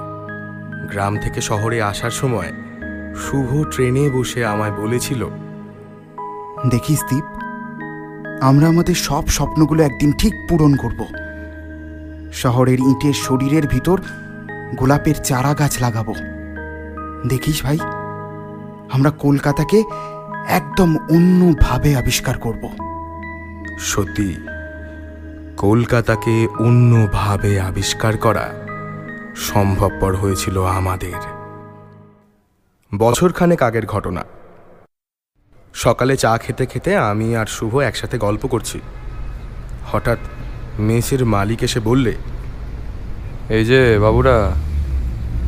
গ্রাম থেকে শহরে আসার সময় শুভ ট্রেনে বসে আমায় বলেছিল দেখিস দীপ আমরা আমাদের সব স্বপ্নগুলো একদিন ঠিক পূরণ করব। শহরের ইঁটের শরীরের ভিতর গোলাপের চারা গাছ লাগাবো। দেখিস ভাই আমরা কলকাতাকে একদম অন্যভাবে আবিষ্কার করব। সত্যি কলকাতাকে অন্যভাবে আবিষ্কার করা সম্ভবপর হয়েছিল আমাদের। বছরখানেক আগের ঘটনা। সকালে চা খেতে খেতে আমি আর শুভ একসাথে গল্প করছি। হঠাৎ মেসের মালিক এসে বললে এই যে বাবুরা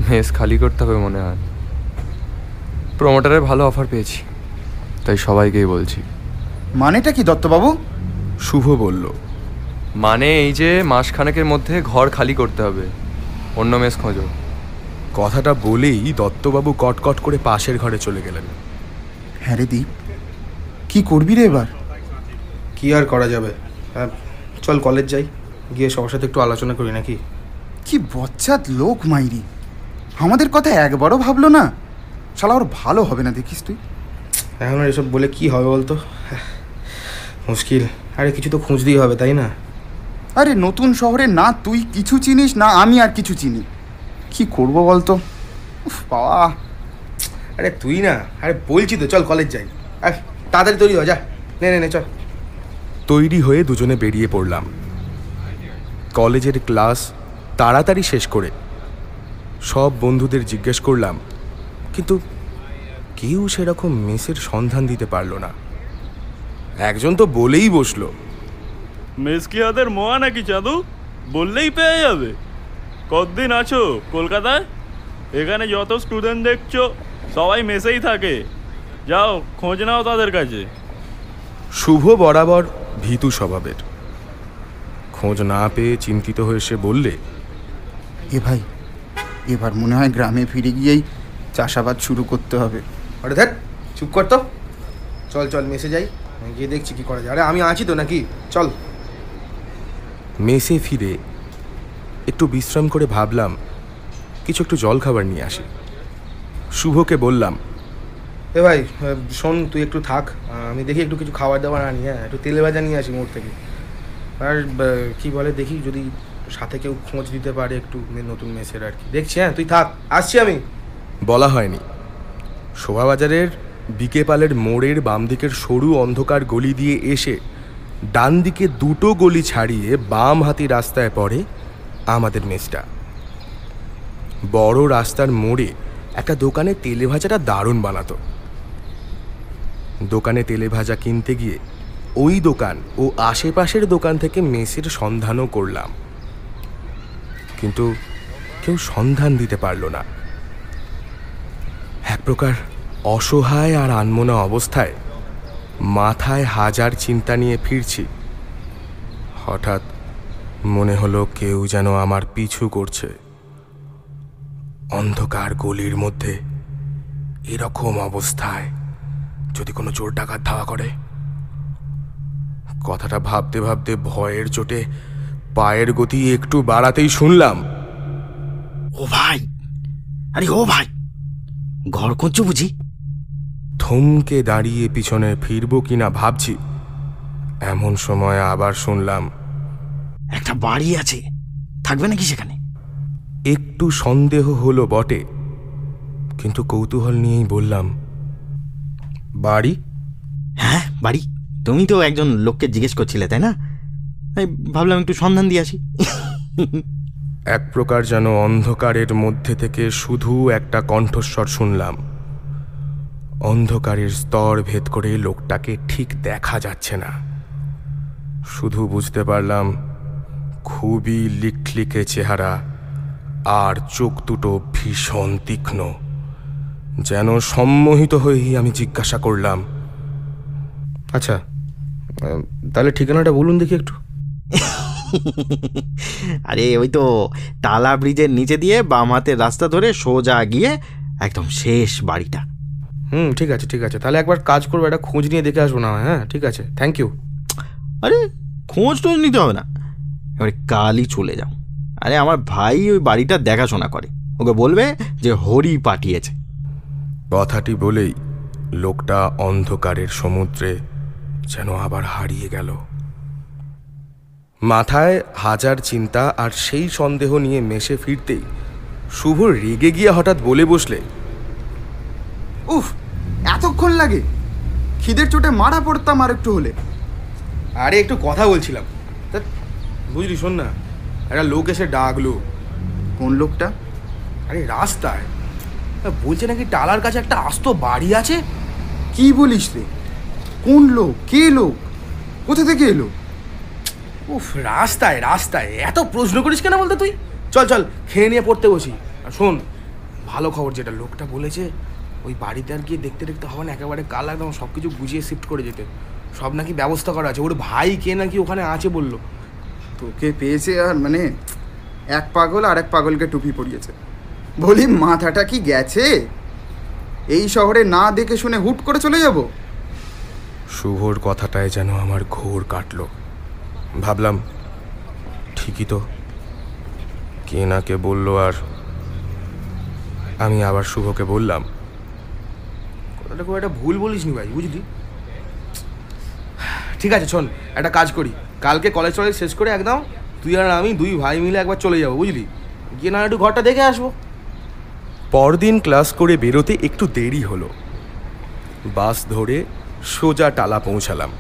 মেস খালি করতে হবে মনে হয়। প্রমোটারের ভালো অফার পেয়েছি তাই সবাইকেই বলছি। মানেটা কি দত্তবাবু? শুভ বলল মানে এই যে মাসখানেকের মধ্যে ঘর খালি করতে হবে। অন্য মেস খোঁজো। কথাটা বলেই দত্তবাবু কটকট করে পাশের ঘরে চলে গেলেন। হ্যাঁ রে দীপ কি করবি রে এবার? কি আর করা যাবে? আহ, চল কলেজ যাই গিয়ে সবার সাথে একটু আলোচনা করি নাকি? কি বচ্চাত লোক মাইরি। আমাদের কথা একবারও ভাবলো না। শালা ওর ভালো হবে না দেখিস তুই। এখন আর এসব বলে কি হবে বলতো? মুশকিল। আরে কিছু তো খুঁজতেই হবে তাই না? আরে নতুন শহরে না তুই কিছু চিনিস না আমি আর কিছু চিনি। কি করব বলতো? উফ, বাবা। আরে তুই না আরে বলছি তো চল কলেজ যাই। আর তাড়াতাড়ি তৈরি হ যা। নে নে নে চল। তৈরি হয়ে দুজনে বেরিয়ে পড়লাম। কলেজের ক্লাস তাড়াতাড়ি শেষ করে সব বন্ধুদের জিজ্ঞেস করলাম কিন্তু কেউ সেরকম মেসের সন্ধান দিতে পারল না। একজন তো বলেই বসল। মেস কি হাতের মোয়া নাকি চাঁদু? বললেই পেয়ে যাবে। কতদিন আছো কলকাতায়? এখানে যত স্টুডেন্ট দেখছ সবাই মেসেই থাকে। যাও খোঁজ নাও তাদের কাছে। শুভ বরাবর ভীতু স্বভাবের। খোঁজ না পেয়ে চিন্তিত হয়ে সে বললে এ ভাই এবার মনে হয় গ্রামে ফিরে গিয়েই চাষাবাদ শুরু করতে হবে। আরে দেখ চুপ কর তো। চল চল মেসে যাই। আমি গিয়ে দেখছি কি করা যায়। আরে আমি আছি তো নাকি? চল। মেসে ফিরে একটু বিশ্রাম করে ভাবলাম কিছু একটু জল খাবার নিয়ে আসি। শুভকে বললাম এ ভাই শোন তুই একটু থাক। আমি দেখি একটু কিছু খাবার দাবার আনি হ্যাঁ একটু তেলে ভাজা নিয়ে আসি মোড় থেকে। আর কি বলে দেখি যদি সাথে কেউ খোঁজ দিতে পারে একটু নতুন মেসের আর কি। দেখছি হ্যাঁ তুই থাক আসছি আমি। বলা হয়নি। শোভাবাজারের বিকেপালের মোড়ের বাম দিকের সরু অন্ধকার গলি দিয়ে এসে ডান দিকে দুটো গলি ছাড়িয়ে বাম হাতি রাস্তায় পড়ে আমাদের মেসটা বড় রাস্তার মোড়ে একটা দোকানে তেলে ভাজাটা দারুণ বানাতো। দোকানে তেলে ভাজা কিনতে গিয়ে ওই দোকান ও আশেপাশের দোকান থেকে মেসের সন্ধানও করলাম। কিন্তু কেউ সন্ধান দিতে পারল না। এক প্রকার অসহায় আর আনমনা অবস্থায় মাথায় হাজার চিন্তা নিয়ে ফিরছি। হঠাৎ মনে হলো কেউ যেন আমার পিছু করছে। অন্ধকার গলির মধ্যে এরকম অবস্থায় যদি কোনো চোর ডাকাত ধাওয়া করে। কথাটা ভাবতে ভাবতে ভয়ের চোটে পায়ের গতি একটু বাড়াতেই শুনলাম। ও ভাই! আরে ও ভাই! ঘর করছ বুঝি? থমকে দাঁড়িয়ে পিছনে ফিরবো কিনা ভাবছি। এমন সময় আবার শুনলাম একটা বাড়ি আছে। থাকবে নাকি সেখানে? একটু সন্দেহ হলো বটে কিন্তু কৌতূহল নিয়েই বললাম বাড়ি? হ্যাঁ বাড়ি। তুমি তো একজন লোককে জিজ্ঞেস করছিলে তাই না? তাই ভাবলাম একটু সন্ধান দিয়ে আসি। এক প্রকার যেন অন্ধকারের মধ্যে থেকে শুধু একটা কণ্ঠস্বর শুনলাম। অন্ধকারের স্তর ভেদ করে লোকটাকে ঠিক দেখা যাচ্ছে না। শুধু বুঝতে পারলাম খুবই লিকলিকে চেহারা আর চোখ দুটো ভীষণ তীক্ষ্ণ। যেন সম্মোহিত হয়েই আমি জিজ্ঞাসা করলাম আচ্ছা তাহলে ঠিকানাটা বলুন দেখি একটু। আরে ওই তো তালা ব্রিজের নিচে দিয়ে বাম হাতের রাস্তা ধরে সোজা গিয়ে একদম শেষ বাড়িটা। হুম ঠিক আছে ঠিক আছে। তাহলে একবার কাজ করব একটা খোঁজ নিয়ে দেখে আসব না হ্যাঁ ঠিক আছে থ্যাংক ইউ আরে খোঁজ টোঁজ নিতে হবে না। এবারে কালই চলে যাও। আরে আমার ভাই ওই বাড়িটা দেখাশোনা করে। ওকে বলবে যে হরি পাঠিয়েছে। কথাটি বলেই লোকটা অন্ধকারের সমুদ্রে যেন আবার হারিয়ে গেল। মাথায় হাজার চিন্তা আর সেই সন্দেহ নিয়ে মেশে ফিরতেই শুভ রেগে গিয়ে হঠাৎ বলে বসলে উফ এতক্ষণ লাগে। খিদের চোটে মারা পড়তাম আর একটু হলে। আরে একটু কথা বলছিলাম। তা বুঝলি শোন না একটা লোক এসে ডাকলো। কোন লোকটা? আরে রাস্তায়। বলছে নাকি টালার কাছে একটা আস্ত বাড়ি আছে? কি বলিস রে? কোন লোক? কে লোক? কোথা থেকে এলো? উফ রাস্তায় রাস্তায়। এত প্রশ্ন করিস কেন বলতে তুই? চল চল খেয়ে নিয়ে পড়তে বসি। আর শোন ভালো খবর যেটা লোকটা বলেছে ওই বাড়িতে আর গিয়ে দেখতে দেখতে হবে না একেবারে কাল একদম সব কিছু বুঝিয়ে শিফট করে যেতে। সব নাকি ব্যবস্থা করা আছে। ওর ভাই কে নাকি ওখানে আছে বলল। তোকে পেয়েছে আর মানে এক পাগল আর এক পাগলকে টুপি পরিয়েছে। বলি মাথাটা কি গেছে? এই শহরে না দেখে শুনে হুট করে চলে যাব? শুভর কথাটায় যেন আমার ঘোর কাটলো। ভাবলাম ঠিকই তো। কে না কে বলল আর আমি আবার শুভকে বললাম। কথাটা খুব একটা ভুল বলিসনি ভাই বুঝলি? ঠিক আছে চল একটা কাজ করি। কালকে কলেজ টলেজ শেষ করে একদম তুই আর আমি দুই ভাই মিলে একবার চলে যাব বুঝলি? গিয়ে না একটু ঘরটা দেখে আসব। পরদিন ক্লাস করে বেরোতে একটু দেরি হলো। বাস ধরে সোজা টালা পৌঁছালাম।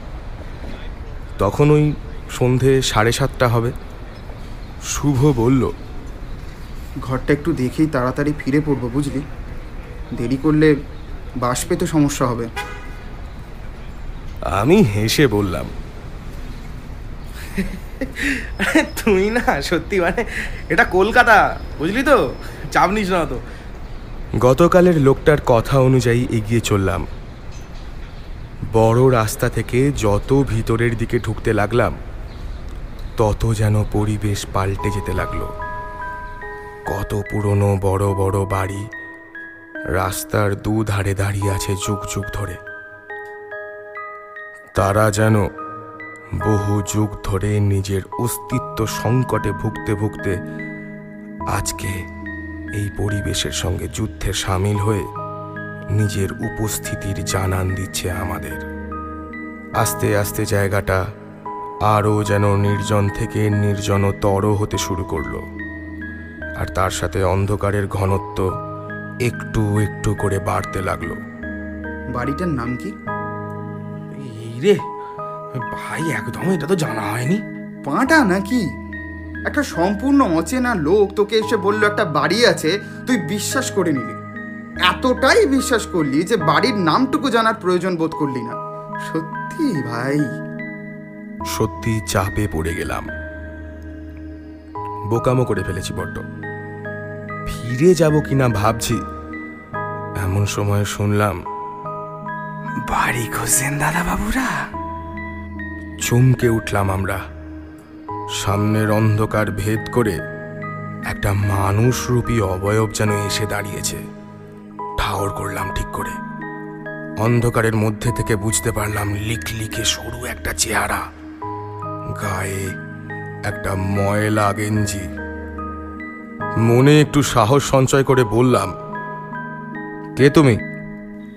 তখন ওই সন্ধে সাড়ে সাতটা হবে। শুভ বলল ঘরটা একটু দেখেই তাড়াতাড়ি ফিরে পড়ব বুঝলি? দেরি করলে বাস পেতে সমস্যা হবে। আমি হেসে বললাম তুই না, সত্যি মানে এটা কলকাতা, বুঝলি তো? চাপ নিস না তো গতকালের লোকটার কথা অনুযায়ী এগিয়ে চললাম। বড় রাস্তা থেকে যত ভিতরের দিকে ঢুকতে লাগলাম, তত যেন পরিবেশ পাল্টে যেতে লাগল। কত পুরনো বড় বড় বাড়ি, রাস্তার দুধারে দাঁড়িয়ে আছে যুগ যুগ ধরে। তারা যেন বহু যুগ ধরে নিজের অস্তিত্ব সংকটে ভুগতে ভুগতে আজকে এই পরিবেশের সঙ্গে যুদ্ধে সামিল হয়ে নিজের উপস্থিতির জানান দিচ্ছে আমাদের। আস্তে আস্তে জায়গাটা আরও যেন নির্জন থেকে নির্জনতর হতে শুরু করল। আর তার সাথে অন্ধকারের ঘনত্ব একটু একটু করে বাড়তে লাগল। বাড়িটার নাম কি? এই রে ভাই একদম এটা তো জানা হয়নি। পাঁটা নাকি? একটা সম্পূর্ণ অচেনা লোক তোকে এসে বলল একটা বাড়ি আছে তুই বিশ্বাস করে নিলি। এতটাই বিশ্বাস করলি যে বাড়ির নামটুকু জানার প্রয়োজন বোধ করলি না। সত্যি ভাই? সত্যি চাপে পড়ে গেলাম। বোকামো করে ফেলেছি বড্ড। ফিরে যাব কিনা ভাবছি এমন সময় শুনলাম বাড়ি খুঁজছেন দাদা বাবুরা চমকে উঠলাম আমরা। সামনের অন্ধকার ভেদ করে একটা মানুষরূপী অবয়ব যেন এসে দাঁড়িয়েছে। ঠাওর করলাম ঠিক করে। অন্ধকারের মধ্যে থেকে বুঝতে পারলাম লিকলিকে সরু একটা চেহারা। গায়ে একটা ময়লা গেঞ্জি। মনে একটু সাহস সঞ্চয় করে বললাম কে তুমি?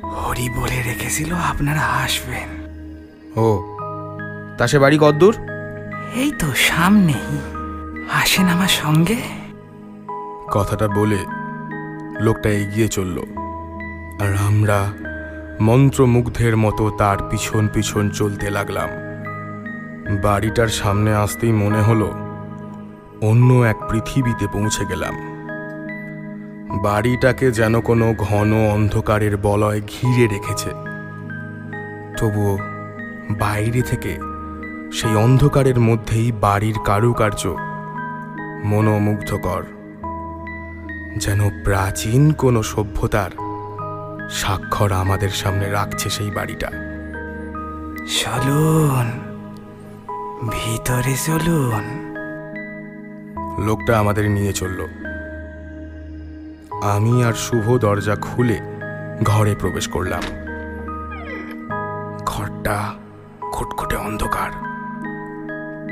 হরি বলে রেখেছিল আপনারা আসবেন ও তা সে বাড়ি কদ্দূর এই তো সামনেই আসেন আমার সঙ্গে। কথাটা বলে লোকটা এগিয়ে চলল আর আমরা মন্ত্রমুগ্ধের মতো তার পিছন পিছন চলতে লাগলাম। বাড়িটার সামনে আসতেই মনে হলো অন্য এক পৃথিবীতে পৌঁছে গেলাম। বাড়িটাকে যেন কোনো ঘন অন্ধকারের বলয় ঘিরে রেখেছে। তবুও বাইরে থেকে সেই অন্ধকারের মধ্যেই বাড়ির কারুকার্য মনোমুগ্ধকর। যেন প্রাচীন কোনো সভ্যতার স্বাক্ষর আমাদের সামনে রাখছে সেই বাড়িটা। চলুন ভিতরে চলুন। লোকটা আমাদের নিয়ে চলল। আমি আর শুভ দরজা খুলে ঘরে প্রবেশ করলাম। ঘরটা খুটখুটে অন্ধকার।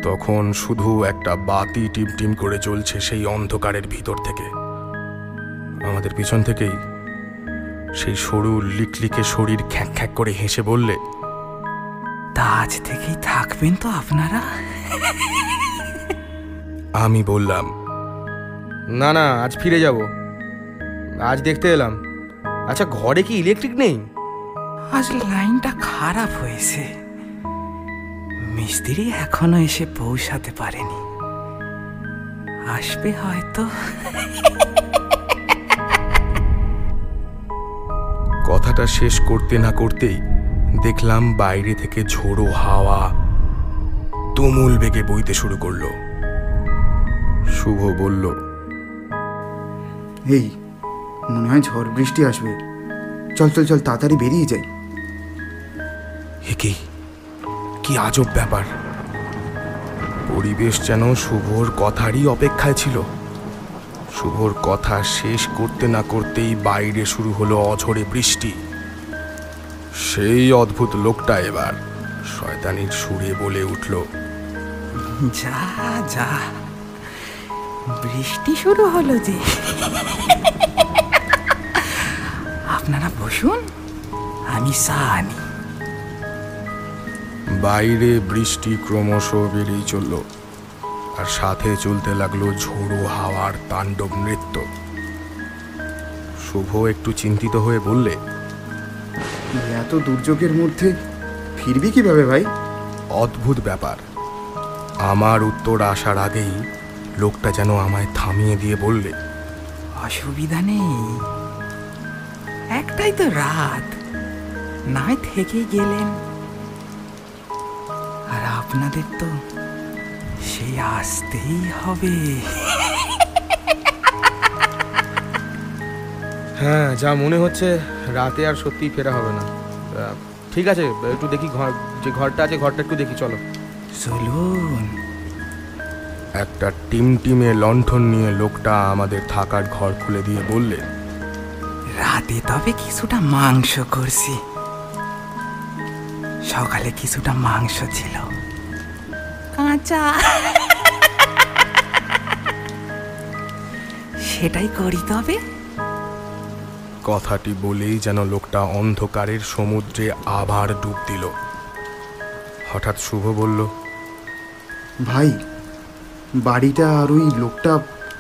তখন শুধু একটা বাতি টিমটিম করে চলছে সেই অন্ধকারের ভিতর থেকে। আমাদের পিছন থেকেই সেই সরু লিকলিকে শরীর খ্যাক খ্যাক করে হেসে বললে তা আজ থেকেই থাকবেন তো আপনারা? আমি বললাম না না আজ ফিরে যাব। আজ দেখতে এলাম। আচ্ছা ঘরে কি ইলেকট্রিক নেই? আজ লাইনটা খারাপ হয়েছে। মিস্ত্রি এখনও এসে পৌঁছাতে পারেনি। আসবে হয়তো। কথাটা শেষ করতে না করতেই দেখলাম বাইরে থেকে ঝোড়ো হাওয়া তুমুল বেগে বইতে শুরু করল। শুভ বলল এই মনে হয় ঝড় বৃষ্টি আসবে। চল চল চল তাড়াতাড়ি বেরিয়ে যাই। এ কি আজব ব্যাপার। পরিবেশ যেন শুভর কথারই অপেক্ষায় ছিল। শুভর কথা শেষ করতে না করতেই বাইরে শুরু হলো অঝরে বৃষ্টি। সেই অদ্ভুত লোকটা এবার শয়তানির সুরে বলে উঠল, যা যা, বৃষ্টি শুরু হলো যে। আপনারা বসুন, আমি আনি বাইরে বৃষ্টি ক্রমশ বেড়েই চলল আর সাথে চলতে লাগল ঝোড়ো হাওয়ার তাণ্ডব নৃত্য। শুভ একটু চিন্তিত হয়ে বললে এত দুর্যোগের মধ্যে ফিরবি কীভাবে ভাই? অদ্ভুত ব্যাপার। আমার উত্তর আসার আগেই লোকটা যেন আমায় থামিয়ে দিয়ে বললে অসুবিধা নেই। একটাই তো রাত। নাই থেকে গেলেন। আর আপনাদের তো সেই আসতেই হবে। হ্যাঁ যা মনে হচ্ছে রাতে আর সত্যিই ফেরা হবে না। ঠিক আছে একটু দেখি ঘর যে ঘরটা আছে ঘরটা একটু দেখি চলো। চলুন। একটা টিম টিমে লণ্ঠন নিয়ে লোকটা আমাদের থাকার ঘর খুলে দিয়ে বললে রাতে তবে কিছুটা মাংস করছি। সকালে কিছুটা মাংস ছিল। কাঁচা। সেটাই করি তবে। কথাটি বলেই যেন লোকটা অন্ধকারের সমুদ্রে আবার ডুব দিল। হঠাৎ শুভ বলল ভাই বাড়িটা আর ওই লোকটা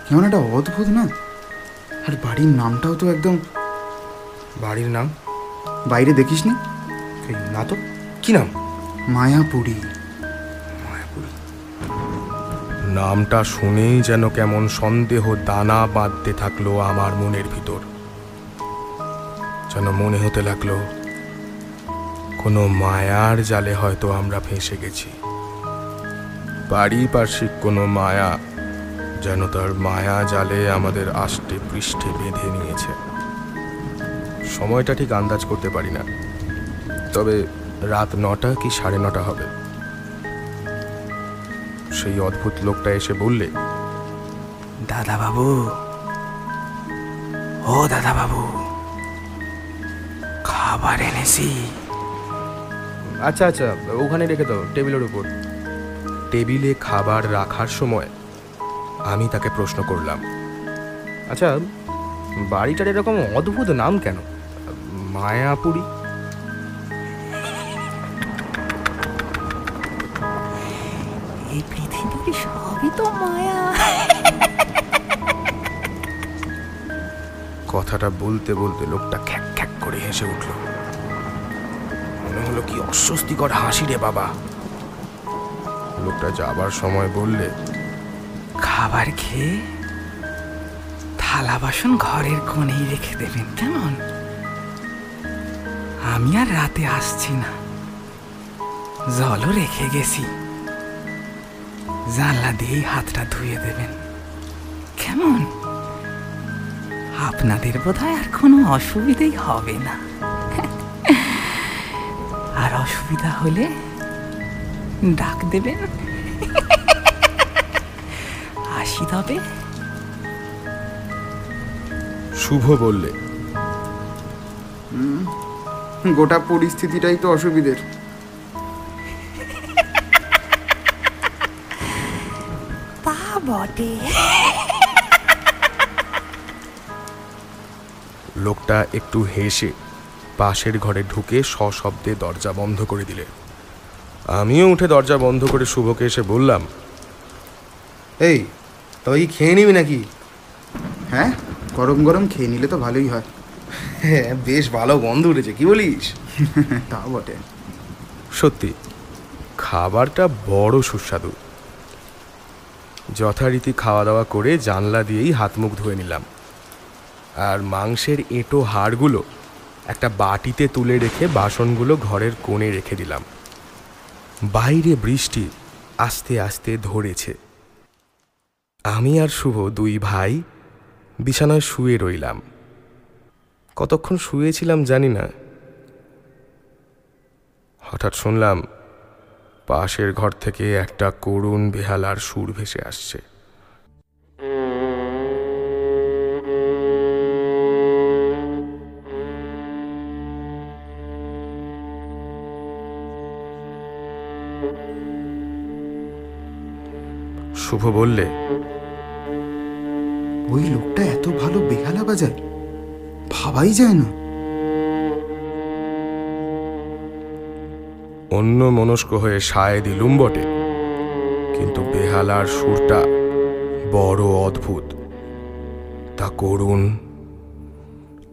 কেমন একটা অদ্ভুত না? আর বাড়ির নামটাও তো একদম বাড়ির নাম? বাইরে দেখিসনি? এই, না তো। কি নাম? মায়াপুরী। নামটা শুনেই যেন কেমন সন্দেহ দানা বাঁধতে থাকল আমার মনের ভিতর। যেন মনে হতে লাগল কোনো মায়ার জালে হয়তো আমরা ফেঁসে গেছি। পারিপার্শ্বিক কোনো মায়া যেন তার মায়া জালে আমাদের আষ্টে পৃষ্ঠে বেঁধে নিয়েছে। সময়টা ঠিক আন্দাজ করতে পারি না। তবে রাত নটা কি সাড়ে নটা হবে? সেই অদ্ভুত লোকটা এসে বললে দাদা বাবু ও দাদা বাবু খাবার এনেছি। আচ্ছা আচ্ছা ওখানে রেখে দাও টেবিলের উপর। টেবিলে খাবার রাখার সময় আমি তাকে প্রশ্ন করলাম আচ্ছা বাড়িটার এরকম অদ্ভুত নাম কেন? মায়াপুরী? কথাটা বলতে বলতে লোকটা খ্যাক খ্যাক করে হেসে উঠল। মনে হলো কি অস্বস্তিকর হাসি রে বাবা। লোকটা যাবার সময় বললে, খাবার খেয়ে থালা বাসন ঘরের কোণেই রেখে দেবেন কেমন? আমি আর রাতে আসছি না। জলও রেখে গেছি। জানলা দিয়েই হাতটা ধুয়ে দেবেন। কেমন? আপনাদের বোধহয় আর কোনো অসুবিধেই হবে না। আর অসুবিধা হলে ডাক দেবেন। আসি তবে। শুভ বললে। হুম, গোটা পরিস্থিতিটাই তো অসুবিধের। তা বটে। লোকটা একটু হেসে পাশের ঘরে ঢুকে সশব্দে দরজা বন্ধ করে দিলে। আমিও উঠে দরজা বন্ধ করে শুভকে এসে বললাম এই তবে কি খেয়ে নিবি নাকি? হ্যাঁ গরম গরম খেয়ে নিলে তো ভালোই হয়। হ্যাঁ বেশ ভালো গন্ধ উঠেছে কি বলিস? তা বটে। সত্যি খাবারটা বড় সুস্বাদু। যথারীতি খাওয়া দাওয়া করে জানলা দিয়েই হাত মুখ ধুয়ে নিলাম। আর মাংসের এঁটো হাড়গুলো একটা বাটিতে তুলে রেখে বাসনগুলো ঘরের কোণে রেখে দিলাম। বাইরে বৃষ্টি আস্তে আস্তে ধরেছে। আমি আর শুভ দুই ভাই বিছানায় শুয়ে রইলাম। কতক্ষণ শুয়েছিলাম জানি না। হঠাৎ শুনলাম পাশের ঘর থেকে একটা করুণ বেহালার সুর ভেসে আসছে। শুভ বললে ওই লোকটা এত ভালো বেহালা বাজায় ভাবাই যায় না। অন্য মনস্ক হয়ে সায় দিলুম বটে কিন্তু বেহালার সুরটা বড় অদ্ভুত। তা করুণ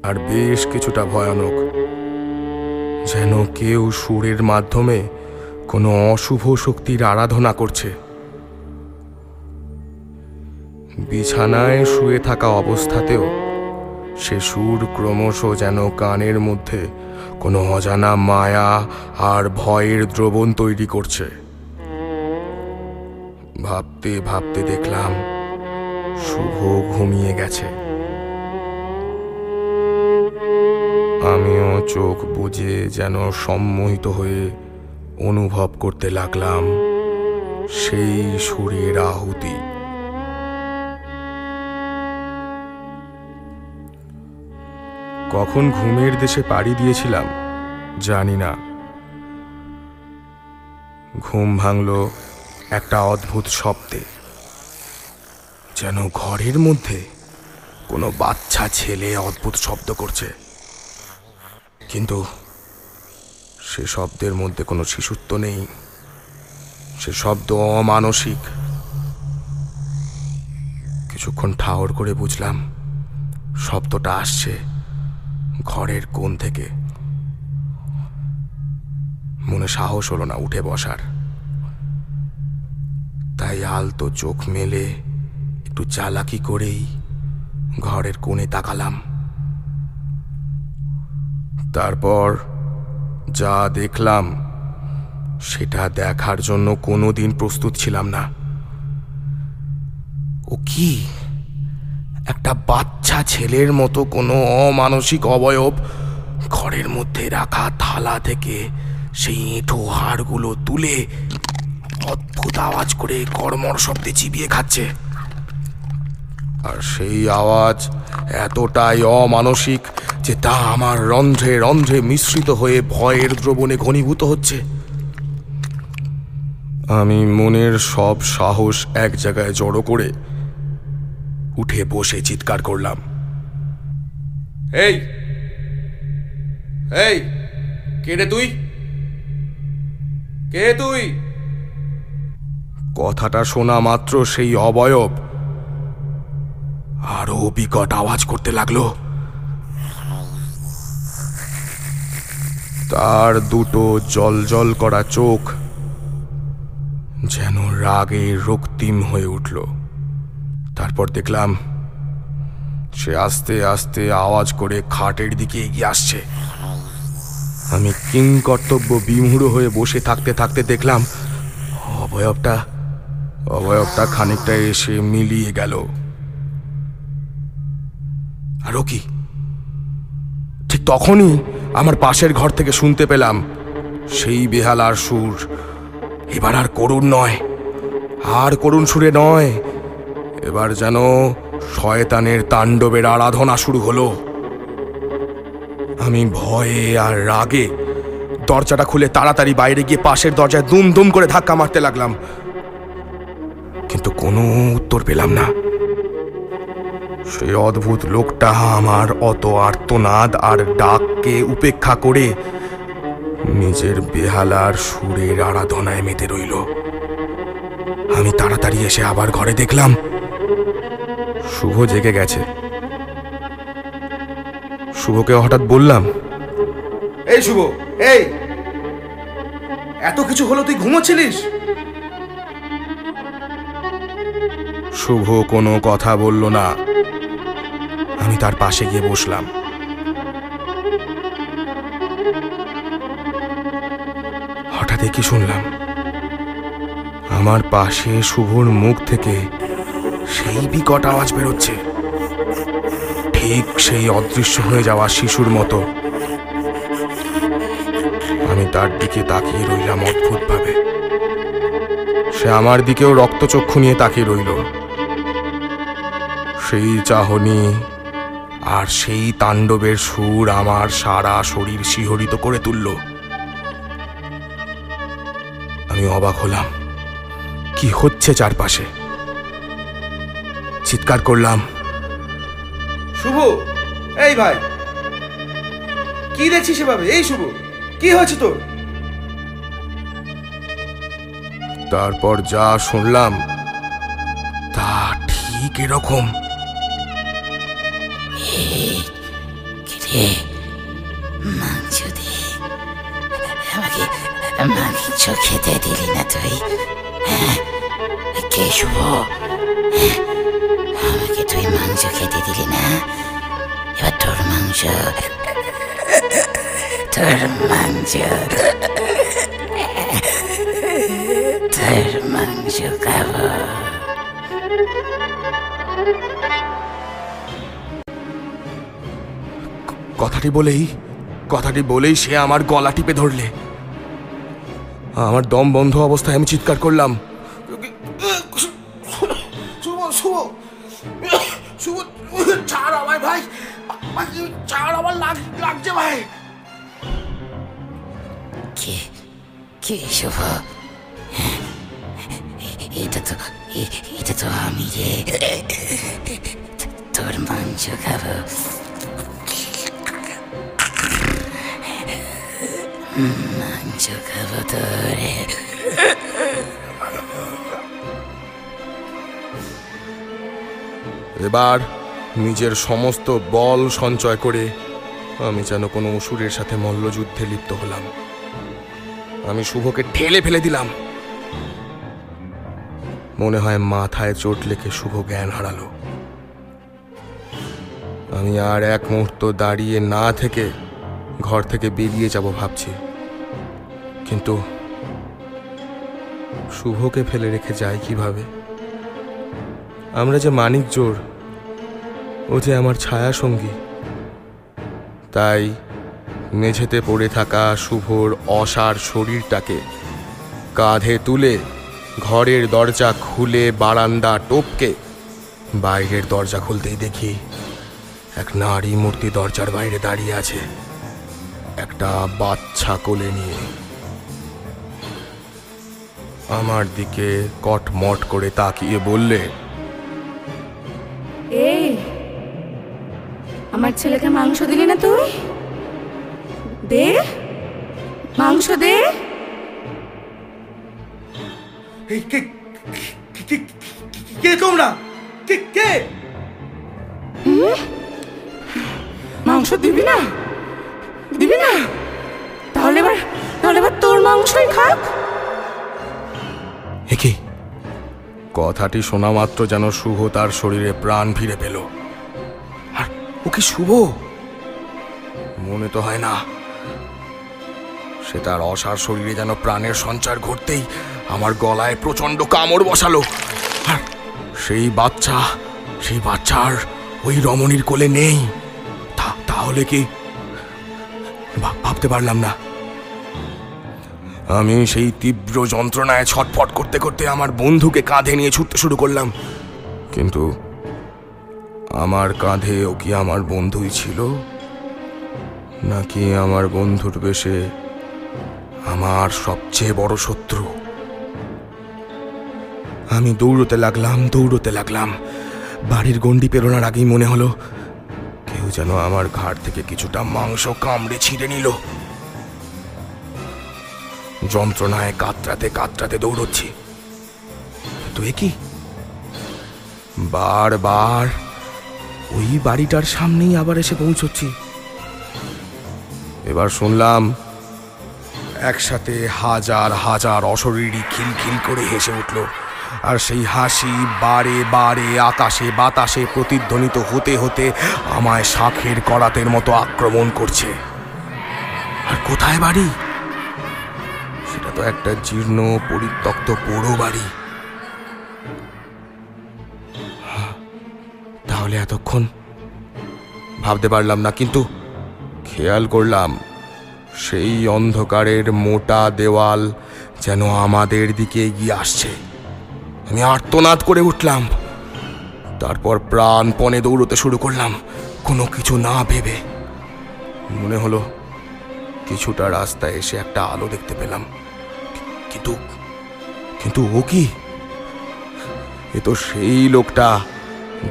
আর বেশ কিছুটা ভয়ানক যেন কেউ সুরের মাধ্যমে কোনো অশুভ শক্তির আরাধনা করছে। বিছানায় শুয়ে থাকা অবস্থাতেও সে সুর ক্রমশ যেন কানের মধ্যে কোনো অজানা মায়া আর ভয়ের দ্রবণ তৈরি করছে। ভাবতে ভাবতে দেখলাম, শুভ ঘুমিয়ে গেছে। আমিও চোখ বুজে যেন সম্মোহিত হয়ে অনুভব করতে লাগলাম, সেই সুরের আহুতি। কখন ঘুমের দেশে পাড়ি দিয়েছিলাম, জানি না। ঘুম ভাঙল একটা অদ্ভুত শব্দে। যেন ঘরের মধ্যে কোনো বাচ্চা ছেলে অদ্ভুত শব্দ করছে। কিন্তু সে শব্দের মধ্যে কোনো শিশুত্ব নেই। সে শব্দ অমানসিক। কিছুক্ষণ ঠাওর করে বুঝলাম, শব্দটা আসছে। ঘরের কোণ থেকে। মনে সাহস হলো না উঠে বসার। তাই আলতো চোখ মেলে একটু চালাকি করেই ঘরের কোণে তাকালাম। তারপর যা দেখলাম, সেটা দেখার জন্য কোনোদিন প্রস্তুত ছিলাম না। ও কি? একটা বাচ্চা ছেলের মতো কোনো অমানসিক অবয়ব ঘরের মধ্যে রাখা থালা থেকে সেই এঁঠো হাড়গুলো তুলে অদ্ভুত আওয়াজ করে কর্মর শব্দে চিবিয়ে খাচ্ছে। আর সেই আওয়াজ এতটাই অমানসিক যে তা আমার রন্ধ্রে রন্ধ্রে মিশ্রিত হয়ে ভয়ের দ্রবণে ঘনীভূত হচ্ছে। আমি মনের সব সাহস এক জায়গায় জড়ো করে উঠে বসে চিৎকার করলাম। এই এই কে রে তুই? কে তুই? কথাটা শোনা মাত্র সেই অবয়ব। আরও বিকট আওয়াজ করতে লাগল। তার দুটো জল জল করা চোখ যেন রাগে রক্তিম হয়ে উঠল। তারপর দেখলাম সে আস্তে আস্তে আওয়াজ করে খাটের দিকে এগিয়ে আসছে। আমি কিং কর্তব্য বিমূঢ় হয়ে বসে থাকতে থাকতে দেখলাম অবয়বটা অবয়বটা খানিকটা এসে মিলিয়ে গেল। আরও কি? ঠিক তখনই আমার পাশের ঘর থেকে শুনতে পেলাম, সেই বেহালার সুর। এবার আর করুণ নয়, আর করুণ সুরে নয় এবার যেন শয়তানের তাণ্ডবের আরাধনা শুরু হলো। আমি ভয়ে আর রাগে দরজাটা খুলে তাড়াতাড়ি বাইরে গিয়ে পাশের দরজায় দুম দুম করে ধাক্কা মারতে লাগলাম। কিন্তু কোনো উত্তর পেলাম না। সেই অদ্ভুত লোকটা আমার অত আর্তনাদ আর ডাককে উপেক্ষা করে নিজের বেহালার সুরের আরাধনায় মেতে রইল। আমি তাড়াতাড়ি এসে আবার ঘরে দেখলাম শুভ জেগে গেছে। শুভকে হঠাৎ বললাম এই শুভ এই! এত কিছু হলো তুই ঘুমোচ্ছিলিস? শুভ কোনো কথা বলল না। আমি তার পাশে গিয়ে বসলাম। হঠাৎ কি শুনলাম? আমার পাশে শুভর মুখ থেকে সেই বিকট আওয়াজ বেরোচ্ছে। ঠিক সেই অদৃশ্য হয়ে যাওয়া শিশুর মতো। আমি তার দিকে তাকিয়ে রইলাম অদ্ভুতভাবে। সে আমার দিকেও রক্তচক্ষু নিয়ে তাকিয়ে রইল। সেই চাহনি আর সেই তাণ্ডবের সুর আমার সারা শরীর শিহরিত করে তুলল। আমি অবাক হলাম। কি হচ্ছে চারপাশে? চিৎকার করলাম। শুভ এই ভাই। কি দেখছিস এভাবে? এই শুভ কি হয়েছে তোর? তারপর যা শুনলাম তা ঠিক এরকম। তোর মাংস তোর মাংস কথাটি বলেই কথাটি বলেই সে আমার গলা টিপে ধরলে। আমার দম বন্ধ অবস্থায় আমি চিৎকার করলাম। এবার নিজের সমস্ত বল সঞ্চয় করে আমি যেন কোনো অসুরের সাথে মল্লযুদ্ধে লিপ্ত হলাম। আমি শুভকে ঠেলে ফেলে দিলাম। মনে হয় মাথায় চোট লেগে শুভ জ্ঞান হারালো। আমি আর এক মুহূর্ত দাঁড়িয়ে না থেকে ঘর থেকে বেরিয়ে যাব ভাবছি। কিন্তু শুভকে ফেলে রেখে যাই কীভাবে? আমরা যে মানিক জোর ও যে আমার ছায়া সঙ্গী। তাই মেঝেতে পড়ে থাকা শুভর অসার শরীরটাকে কাঁধে তুলে ঘরের দরজা খুলে বারান্দা টপকে বাইরের দরজা খুলতেই দেখি এক নারী মূর্তি দরজার বাইরে দাঁড়িয়ে আছে। একটা বাচ্চা কোলে নিয়ে। আমার দিকে কটমট করে তাকিয়ে বললে আমার ছেলেকে মাংস দিলি না তুই? দে মাংস দে। এই কে কে- কে- কে তোমরা? কে কে? হুম? মাংস দিবি না? দিবি না? তাহলে এবার তাহলে এবার তোর মাংসই খাক। একে কথাটি শোনা মাত্র যেন শুভ তার শরীরে প্রাণ ফিরে পেল। কি শুভ? মনে তো হয় না। সে তার অসার শরীরে যেন প্রাণের সঞ্চার ঘটতেই আমার গলায় প্রচণ্ড কামড় বসালো। সেই বাচ্চা, সেই বাচ্চার ওই রমণীর কোলে নেই। তাহলে কি ভাবতে পারলাম না। আমি সেই তীব্র যন্ত্রণায় ছটফট করতে করতে আমার বন্ধুকে কাঁধে নিয়ে ছুটতে শুরু করলাম। কিন্তু আমার কাঁধে ও কি আমার বন্ধুই ছিল? নাকি আমার বন্ধুর বেশে আমার সবচেয়ে বড় শত্রু? আমি দৌড়তে লাগলাম দৌড়তে লাগলাম। বাড়ির গণ্ডি পেরোনোর আগেই মনে হলো কেউ যেন আমার ঘাট থেকে কিছুটা মাংস কামড়ে ছিঁড়ে নিল। যন্ত্রণায় কাতরাতে কাতরাতে দৌড়চ্ছি। এ কি? বারবার ওই বাড়িটার সামনেই আবার এসে পৌঁছচ্ছি। এবার শুনলাম একসাথে হাজার হাজার অশরীরী খিলখিল করে হেসে উঠল আর সেই হাসি বারে বারে আকাশে বাতাসে প্রতিধ্বনিত হতে হতে আমায় শাখের করাতের মতো আক্রমণ করছে। আর কোথায় বাড়ি? সেটা তো একটা জীর্ণ পরিত্যক্ত পোড়ো বাড়ি। তাহলে এতক্ষণ ভাবতে পারলাম না, কিন্তু খেয়াল করলাম সেই অন্ধকারের মোটা দেওয়াল যেন আমাদের দিকে এগিয়ে আসছে। আমি আর্তনাদ করে উঠলাম, তারপর প্রাণপণে দৌড়তে শুরু করলাম, কোনো কিছু না ভেবে। মনে হলো কিছুটা রাস্তায় এসে একটা আলো দেখতে পেলাম। কিন্তু কিন্তু ও কি? এ তো সেই লোকটা।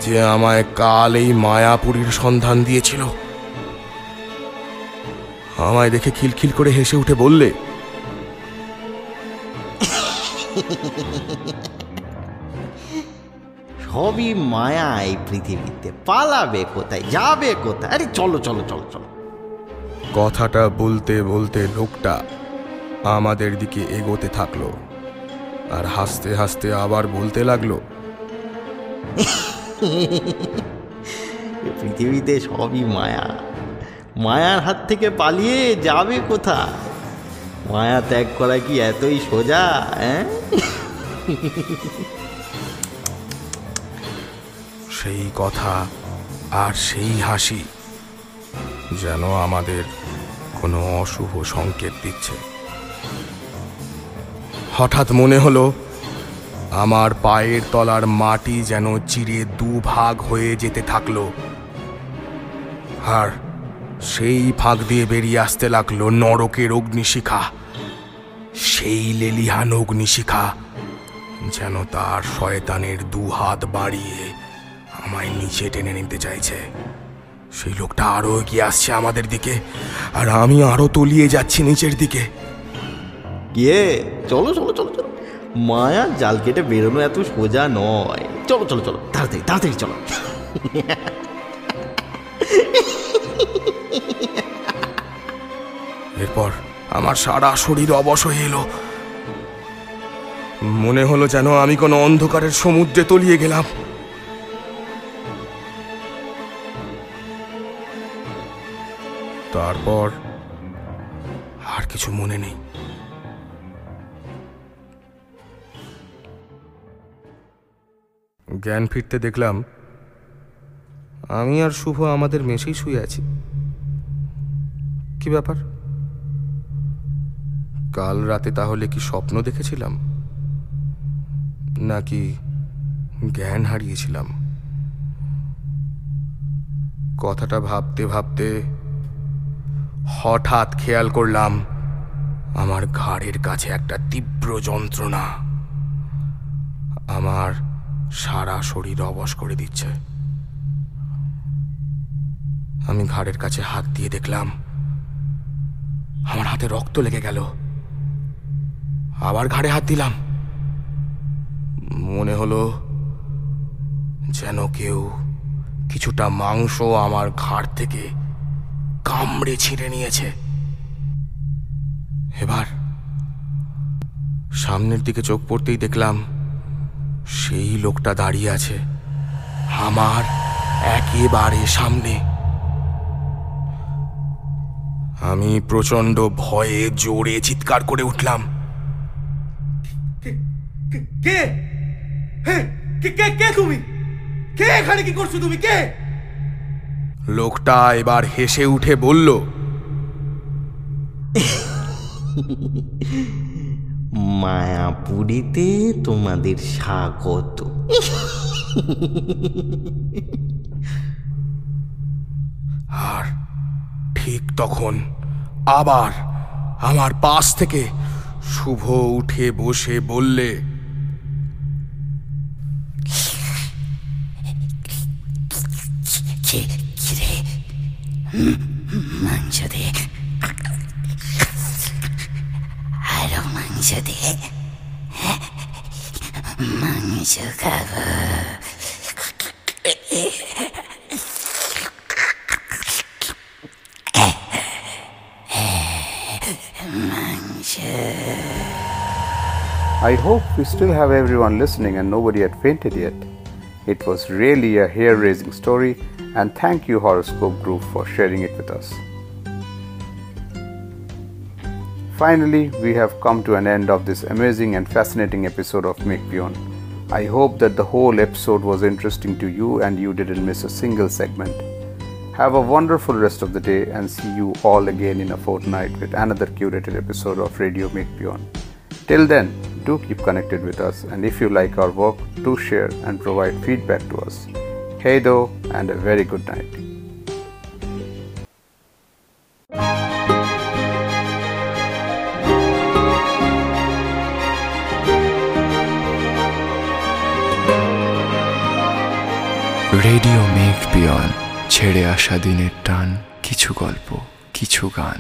যে আমায় কাল এই মায়াপুরীর সন্ধান দিয়েছিল। আমায় দেখে খিলখিল করে হেসে উঠে বললে সবই মায়া এই পৃথিবীতে পালাবে কোথায় যাবে কোথায়? আরে চলো চলো চলো চলো। কথাটা বলতে বলতে লোকটা আমাদের দিকে এগোতে থাকল আর হাসতে হাসতে আবার বলতে লাগল পৃথিবীতে সবই মায়া। মায়ার হাত থেকে পালিয়ে যাবে কোথা মায়া ত্যাগ করা কি এতই সোজা হ্যাঁ সেই কথা আর সেই হাসি যেন আমাদের কোনো অশুভ সংকেত দিচ্ছে। হঠাৎ মনে হলো আমার পায়ের তলার মাটি যেন চিরে দুভাগ হয়ে যেতে থাকল। আর সেই ফাঁক দিয়ে বেরিয়ে আসতে লাগল নরকের অগ্নিশিখা, সেই লেলিহান অগ্নিশিখা, যেন তার শয়তানের দু হাত বাড়িয়ে আমায় নিচে টেনে নিতে চাইছে। সেই লোকটা আরও এগিয়ে আসছে আমাদের দিকে, আর আমি আরও তলিয়ে যাচ্ছি নিচের দিকে। গিয়ে চলো চলো চলো চলো। মায়ার জাল কেটে বেরোনো এত সোজা নয়। চলো চলো চলো, তাড়াতাড়ি তাড়াতাড়ি চলো। এরপর আমার সারা শরীর অবশ হয়ে এলো। মনে হলো যেন আমি কোনো অন্ধকারের সমুদ্রে তলিয়ে গেলাম। তারপর জ্ঞান ফিরতে দেখলাম, আমি আর শুভ আমাদের মেশেই শুয়ে আছি। কি ব্যাপার? কাল রাতে তাহলে কি স্বপ্ন দেখেছিলাম? নাকি জ্ঞান হারিয়েছিলাম? কথাটা ভাবতে ভাবতে হঠাৎ খেয়াল করলাম, আমার ঘাড়ের কাছে একটা তীব্র যন্ত্রণা। আমার সারা শরীর অবশ করে দিচ্ছে। আমি ঘাড়ের কাছে হাত দিয়ে দেখলাম, আমার হাতে রক্ত লেগে গেল। আবার ঘাড়ে হাত দিলাম। মনে হলো যেন কেউ কিছুটা মাংস আমার ঘাড় থেকে কামড়ে ছিঁড়ে নিয়েছে। এবার সামনের দিকে চোখ পড়তেই দেখলাম সেই লোকটা দাঁড়িয়ে আছে আমার একেবারে সামনে। আমি প্রচণ্ড ভয়ে জোরে চিৎকার করে উঠলাম। কে কে কে তুমি? কে এখানে কি করছ তুমি? কে? লোকটা এবার হেসে উঠে বলল মায়াপুরীতে তোমাদের স্বাগত। আর ঠিক তখন আবার আমার পাশ থেকে শুভ উঠে বসে বললে কি I hope we still have everyone listening and nobody had fainted yet. It was really a hair raising story, and thank you, Horoscope Group, for sharing it with us. Finally, we have come to an end of this amazing and fascinating episode of Make Beyond. I hope that the whole episode was interesting to you and you didn't miss a single segment. Have a wonderful rest of the day and see you all again in a fortnight with another curated episode of Radio Make Beyond. Till then, do keep connected with us and if you like our work, do share and provide feedback to us. Hey though, and a very good night. Radio Make Beyond ছেড়ে আসা দিনের টান কিছু গল্প কিছু গান।